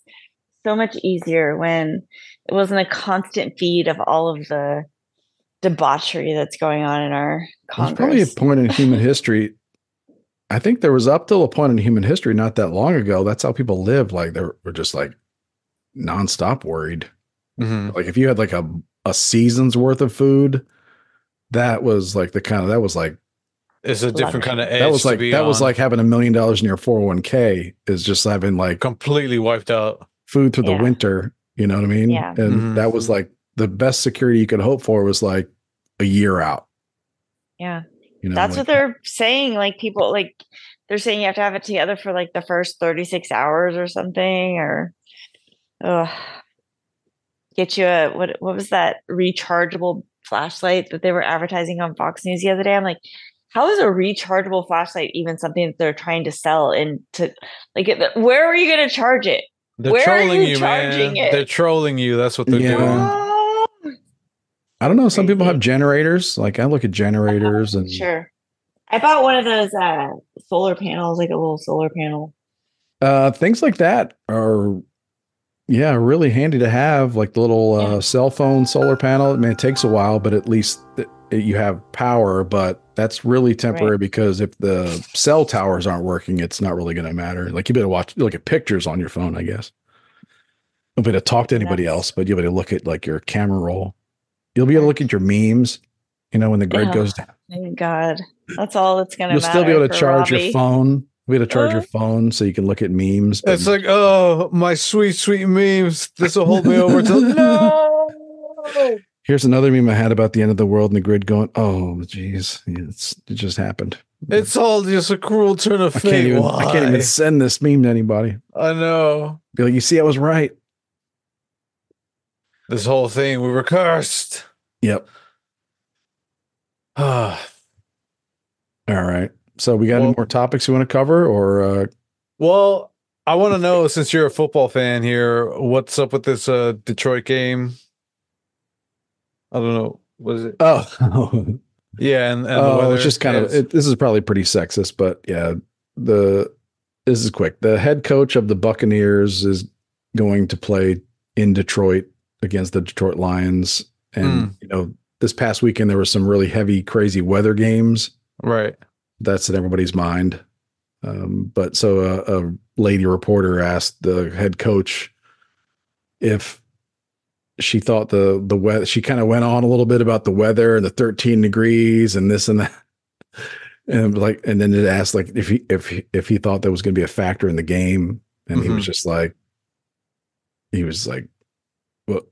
so much easier when it wasn't a constant feed of all of the debauchery that's going on in our There's probably a point in human history. I think there was up till a point in human history not that long ago. That's how people lived. Like they were just like nonstop worried. Mhm. Like if you had like a a season's worth of food, that was like the kind of that was like It's a different kind of edge. that was to like be that was like having a million dollars in your 401k is just having like completely wiped out. food through Yeah. the winter. You know what I mean? Yeah. And Mhm. that was like the best security you could hope for was like a year out. Yeah. You know, That's like, what they're saying. Like people like they're saying you have to have it together for like the first 36 hours or something or ugh. get you a what what was that rechargeable flashlight that they were advertising on Fox News the other day? I'm like, how is a rechargeable flashlight even something that they're trying to sell and to like where are you going to charge it? They're Where are trolling you you, man. charging it? They're trolling you. That's what they're Yeah. doing. I don't know. Some people have generators. Like I look at generators and sure. I bought one of those uh solar panels, like a little solar panel. uh, things like that are, yeah, really handy to have. Like the little uh, cell phone solar panel. I mean, it takes a while, but at least it, you have power. But that's really temporary Right. because if the cell towers aren't working, it's not really going to matter. Like you better watch, look at pictures on your phone, I guess. You'll be able to talk to anybody That's- else, but you'll be able to look at like your camera roll. You'll be able to look at your memes. You know, when the grid Yeah. goes down. Thank God. That's all that's gonna You'll still be able to for charge your phone. We able to charge your Uh. phone so you can look at memes. but- It's like, oh, my sweet, sweet memes. This will hold me over till no. Here's another meme I had about the end of the world and the grid going, oh, geez, it's, it just happened. It's all just a cruel turn of I fate. can't, even, Why? I can't even send this meme to anybody. I know. Be like, you see, I was right. This whole thing, we were cursed. Yep. All right. So we got any more topics you want to cover or uh, well, I want to know since you're a football fan here, what's up with this uh, Detroit game? I don't know. Was it? oh, Yeah, and, and oh, it's just kind of it, this is probably pretty sexist, but yeah, the this is quick. The head coach of the Buccaneers is going to play in Detroit against the Detroit Lions, and Mm. you know this past weekend there were some really heavy, crazy weather games. right. That's in everybody's mind. Um, but so a, a lady reporter asked the head coach if she thought the the weather. She kind of went on a little bit about the weather and the 13 degrees and this and that, and like, and then it asked like if he if he, if he thought that was going to be a factor in the game, and he was Mhm. just like, he was like, well,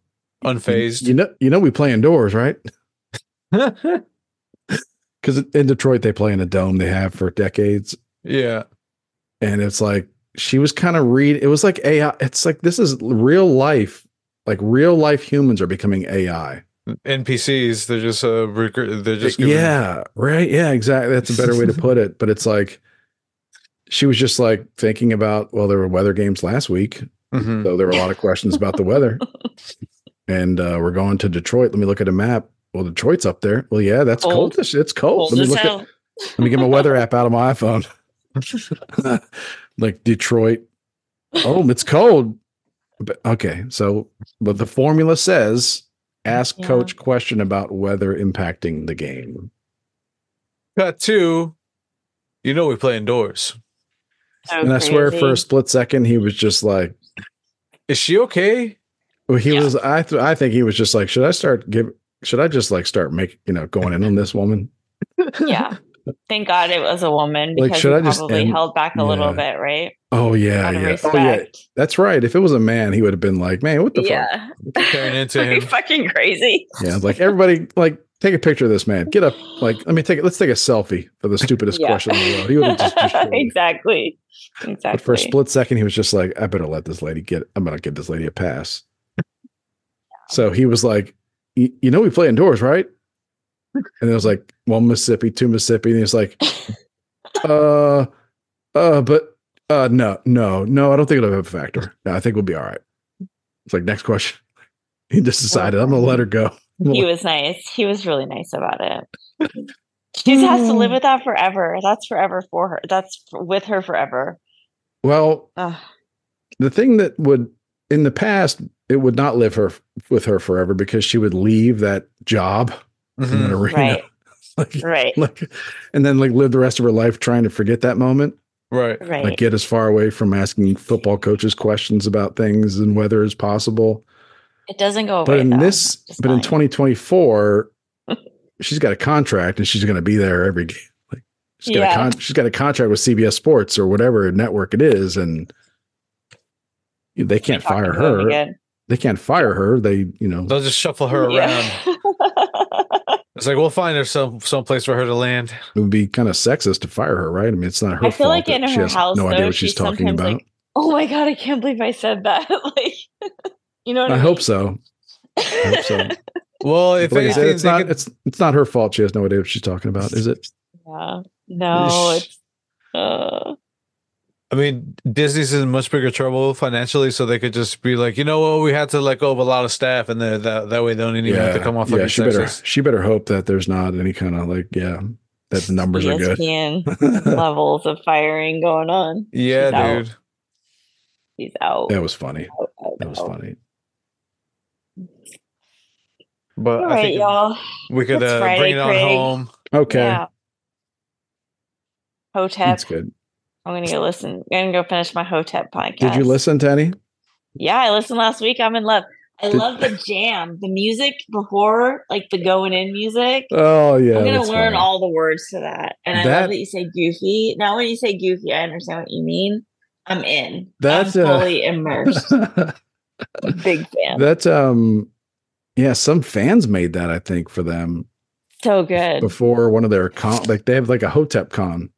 Unfazed. You know, you know, we play indoors, right? Because in Detroit they play in a dome. They have for decades. yeah. and it's like she was kind of read it was like ai it's like this is real life like real life humans are becoming ai NPCs. They're just uh, recruit. They're just giving- yeah right yeah exactly that's a better way to put it but it's like she was just like thinking about well there were weather games last week Mhm. so there were a lot of questions about the weather and uh we're going to detroit let me look at a map well detroit's up there well yeah that's cold, Cold. It's- it's cold, Cold let me look hell. at let me get my weather app out of my iphone like Detroit. Oh, it's cold. But, okay, so but the formula says ask Yeah. coach question about weather impacting the game. Cut two. You know we play indoors. So and I swear, for a split second, he was just like, Is she okay? well, he Yeah. was. I th- I think he was just like, should I start give? Should I just like start make you know going in on this woman? yeah. Thank God it was a woman Like, because should he I just probably end- held back a little bit, right? Oh yeah, yeah. respect. Oh yeah, that's right. If it was a man, he would have been like, man, what the fuck? yeah. Turn into Are you him. fucking crazy? Yeah, like everybody, like take a picture of this man. Get up, like let me take it. Let's take a selfie for the stupidest Yeah. question in the world. He would have just destroyed exactly. Exactly. But for a split second, he was just like, I better let this lady get. I'm gonna give this lady a pass. So he was like, you know, we play indoors, right? And it was like one Mississippi, two Mississippi, and he was like, uh, uh, but uh, no, no, no, I don't think it'll have a factor. No, I think we'll be all right. It's like next question. He just decided I'm gonna let her go. he was nice. He was really nice about it. She has to live with that forever. That's forever for her. That's with her forever. Well, Ugh. the thing that would in the past it would not live her with her forever because she would leave that job in an Mhm. arena Right. like, Right. like and then like live the rest of her life trying to forget that moment Right. Right. like get as far away from asking football coaches questions about things and weather as possible it doesn't go away. but in though. this It's but in 2024 she's got a contract and she's going to be there every game like she's got a Yeah. con- she's got a contract with CBS Sports or whatever network it is and they can't fire her they can't fire her. They, you know, They'll just shuffle her around. Yeah. It's like we'll find her some some place for her to land. it would be kind of sexist to fire her, right? I mean, it's not her I feel fault like that in her house, no idea what she's she's talking about. like, oh my god, I can't believe I said that. like, you know what I, I mean? hope so. I hope so. Well, if Like I said, anything, it's not could- it's it's not her fault. She has no idea what she's talking about, is it? Yeah. No, it's uh I mean, Disney's in much bigger trouble financially, so they could just be like, you know what, we had to let go of a lot of staff, and then that that way they don't even have to come off yeah. like She better she better hope that there's not any kind of like yeah that the numbers are good. Levels of firing going on. Yeah, She's out. dude. He's out. that was funny. out, out, That was out. funny. But alright I right, think y'all. we could uh, Friday, bring it on Craig. home. Okay, Yeah. Hotep. that's good. I'm gonna go listen. I'm gonna go finish my Hotep podcast. Did you listen to any? Yeah, I listened last week. I'm in love. I Did- love the jam, the music before, like the going in music. Oh yeah, I'm gonna learn funny. all the words to that. And I That- love that you say goofy. Now when you say goofy, I understand what you mean. I'm in. That's, I'm uh, fully immersed. Big fan. That's um, yeah, some fans made that I think for them so good. before one of their con. Like they have like a Hotep con.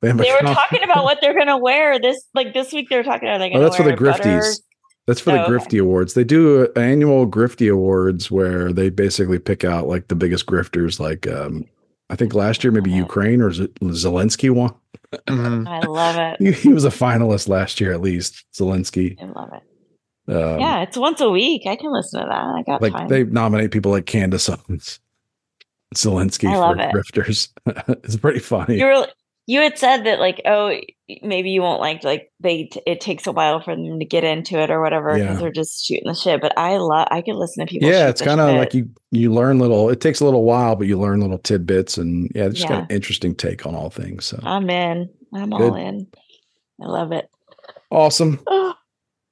They, have They were con- talking about what they're gonna wear this like this week. They're talking about like Oh, that's for the Grifties. That's for the Oh, okay. Grifty Awards. They do a- annual Grifty Awards where they basically pick out like the biggest grifters. Like um, I think last year maybe Ukraine or Z- Zelensky won. Mhm. I love it. He, he was a finalist last year at least. Zelensky. I love it. Um, yeah, it's once a week. I can listen to that. I got like time. they nominate people like Candace Owens, Zelensky I for love it. grifters. it's pretty funny. you were you had said that like oh maybe you won't like like they t- it takes a while for them to get into it or whatever because Yeah. they're just shooting the shit. But I love I could listen to people. yeah, shoot it's kind of like you you learn little. It takes a little while, but you learn little tidbits, and yeah, it's just got an interesting take on all things. So I'm in. I'm all in. I love it. awesome.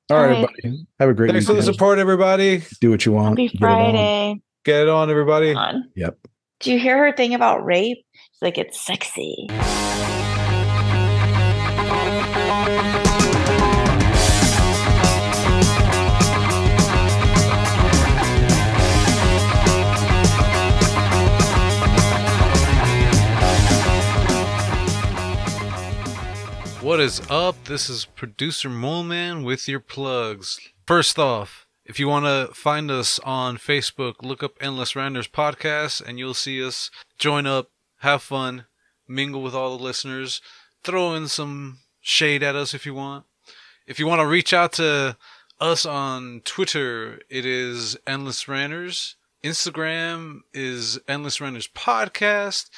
Oh, All right, All right. everybody. Have a great day. Thanks for the support, everybody. Do what you want. happy Get it on. Friday. Get it on, everybody. On. Yep. Do you hear her thing about rape? She's like it's sexy. What is up? This is producer Moleman with your plugs. First off, if you want to find us on Facebook, look up Endless Randers Podcast and you'll see us. Join up, have fun, mingle with all the listeners, throw in some shade at us if you want. If you want to reach out to us on Twitter, it is Endless Randers. Instagram is Endless Randers Podcast.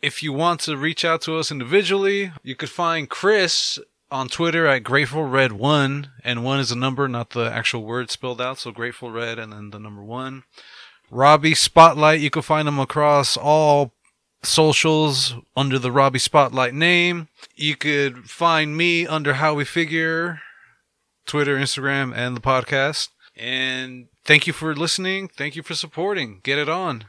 If you want to reach out to us individually, you could find Chris on Twitter at Grateful Red One, and one is a number, not the actual word spelled out. So Grateful Red, and then the number one. Robbie Spotlight, you can find him across all socials under the Robbie Spotlight name. You could find me under How We Figure, Twitter, Instagram, and the podcast. And thank you for listening. Thank you for supporting. Get it on.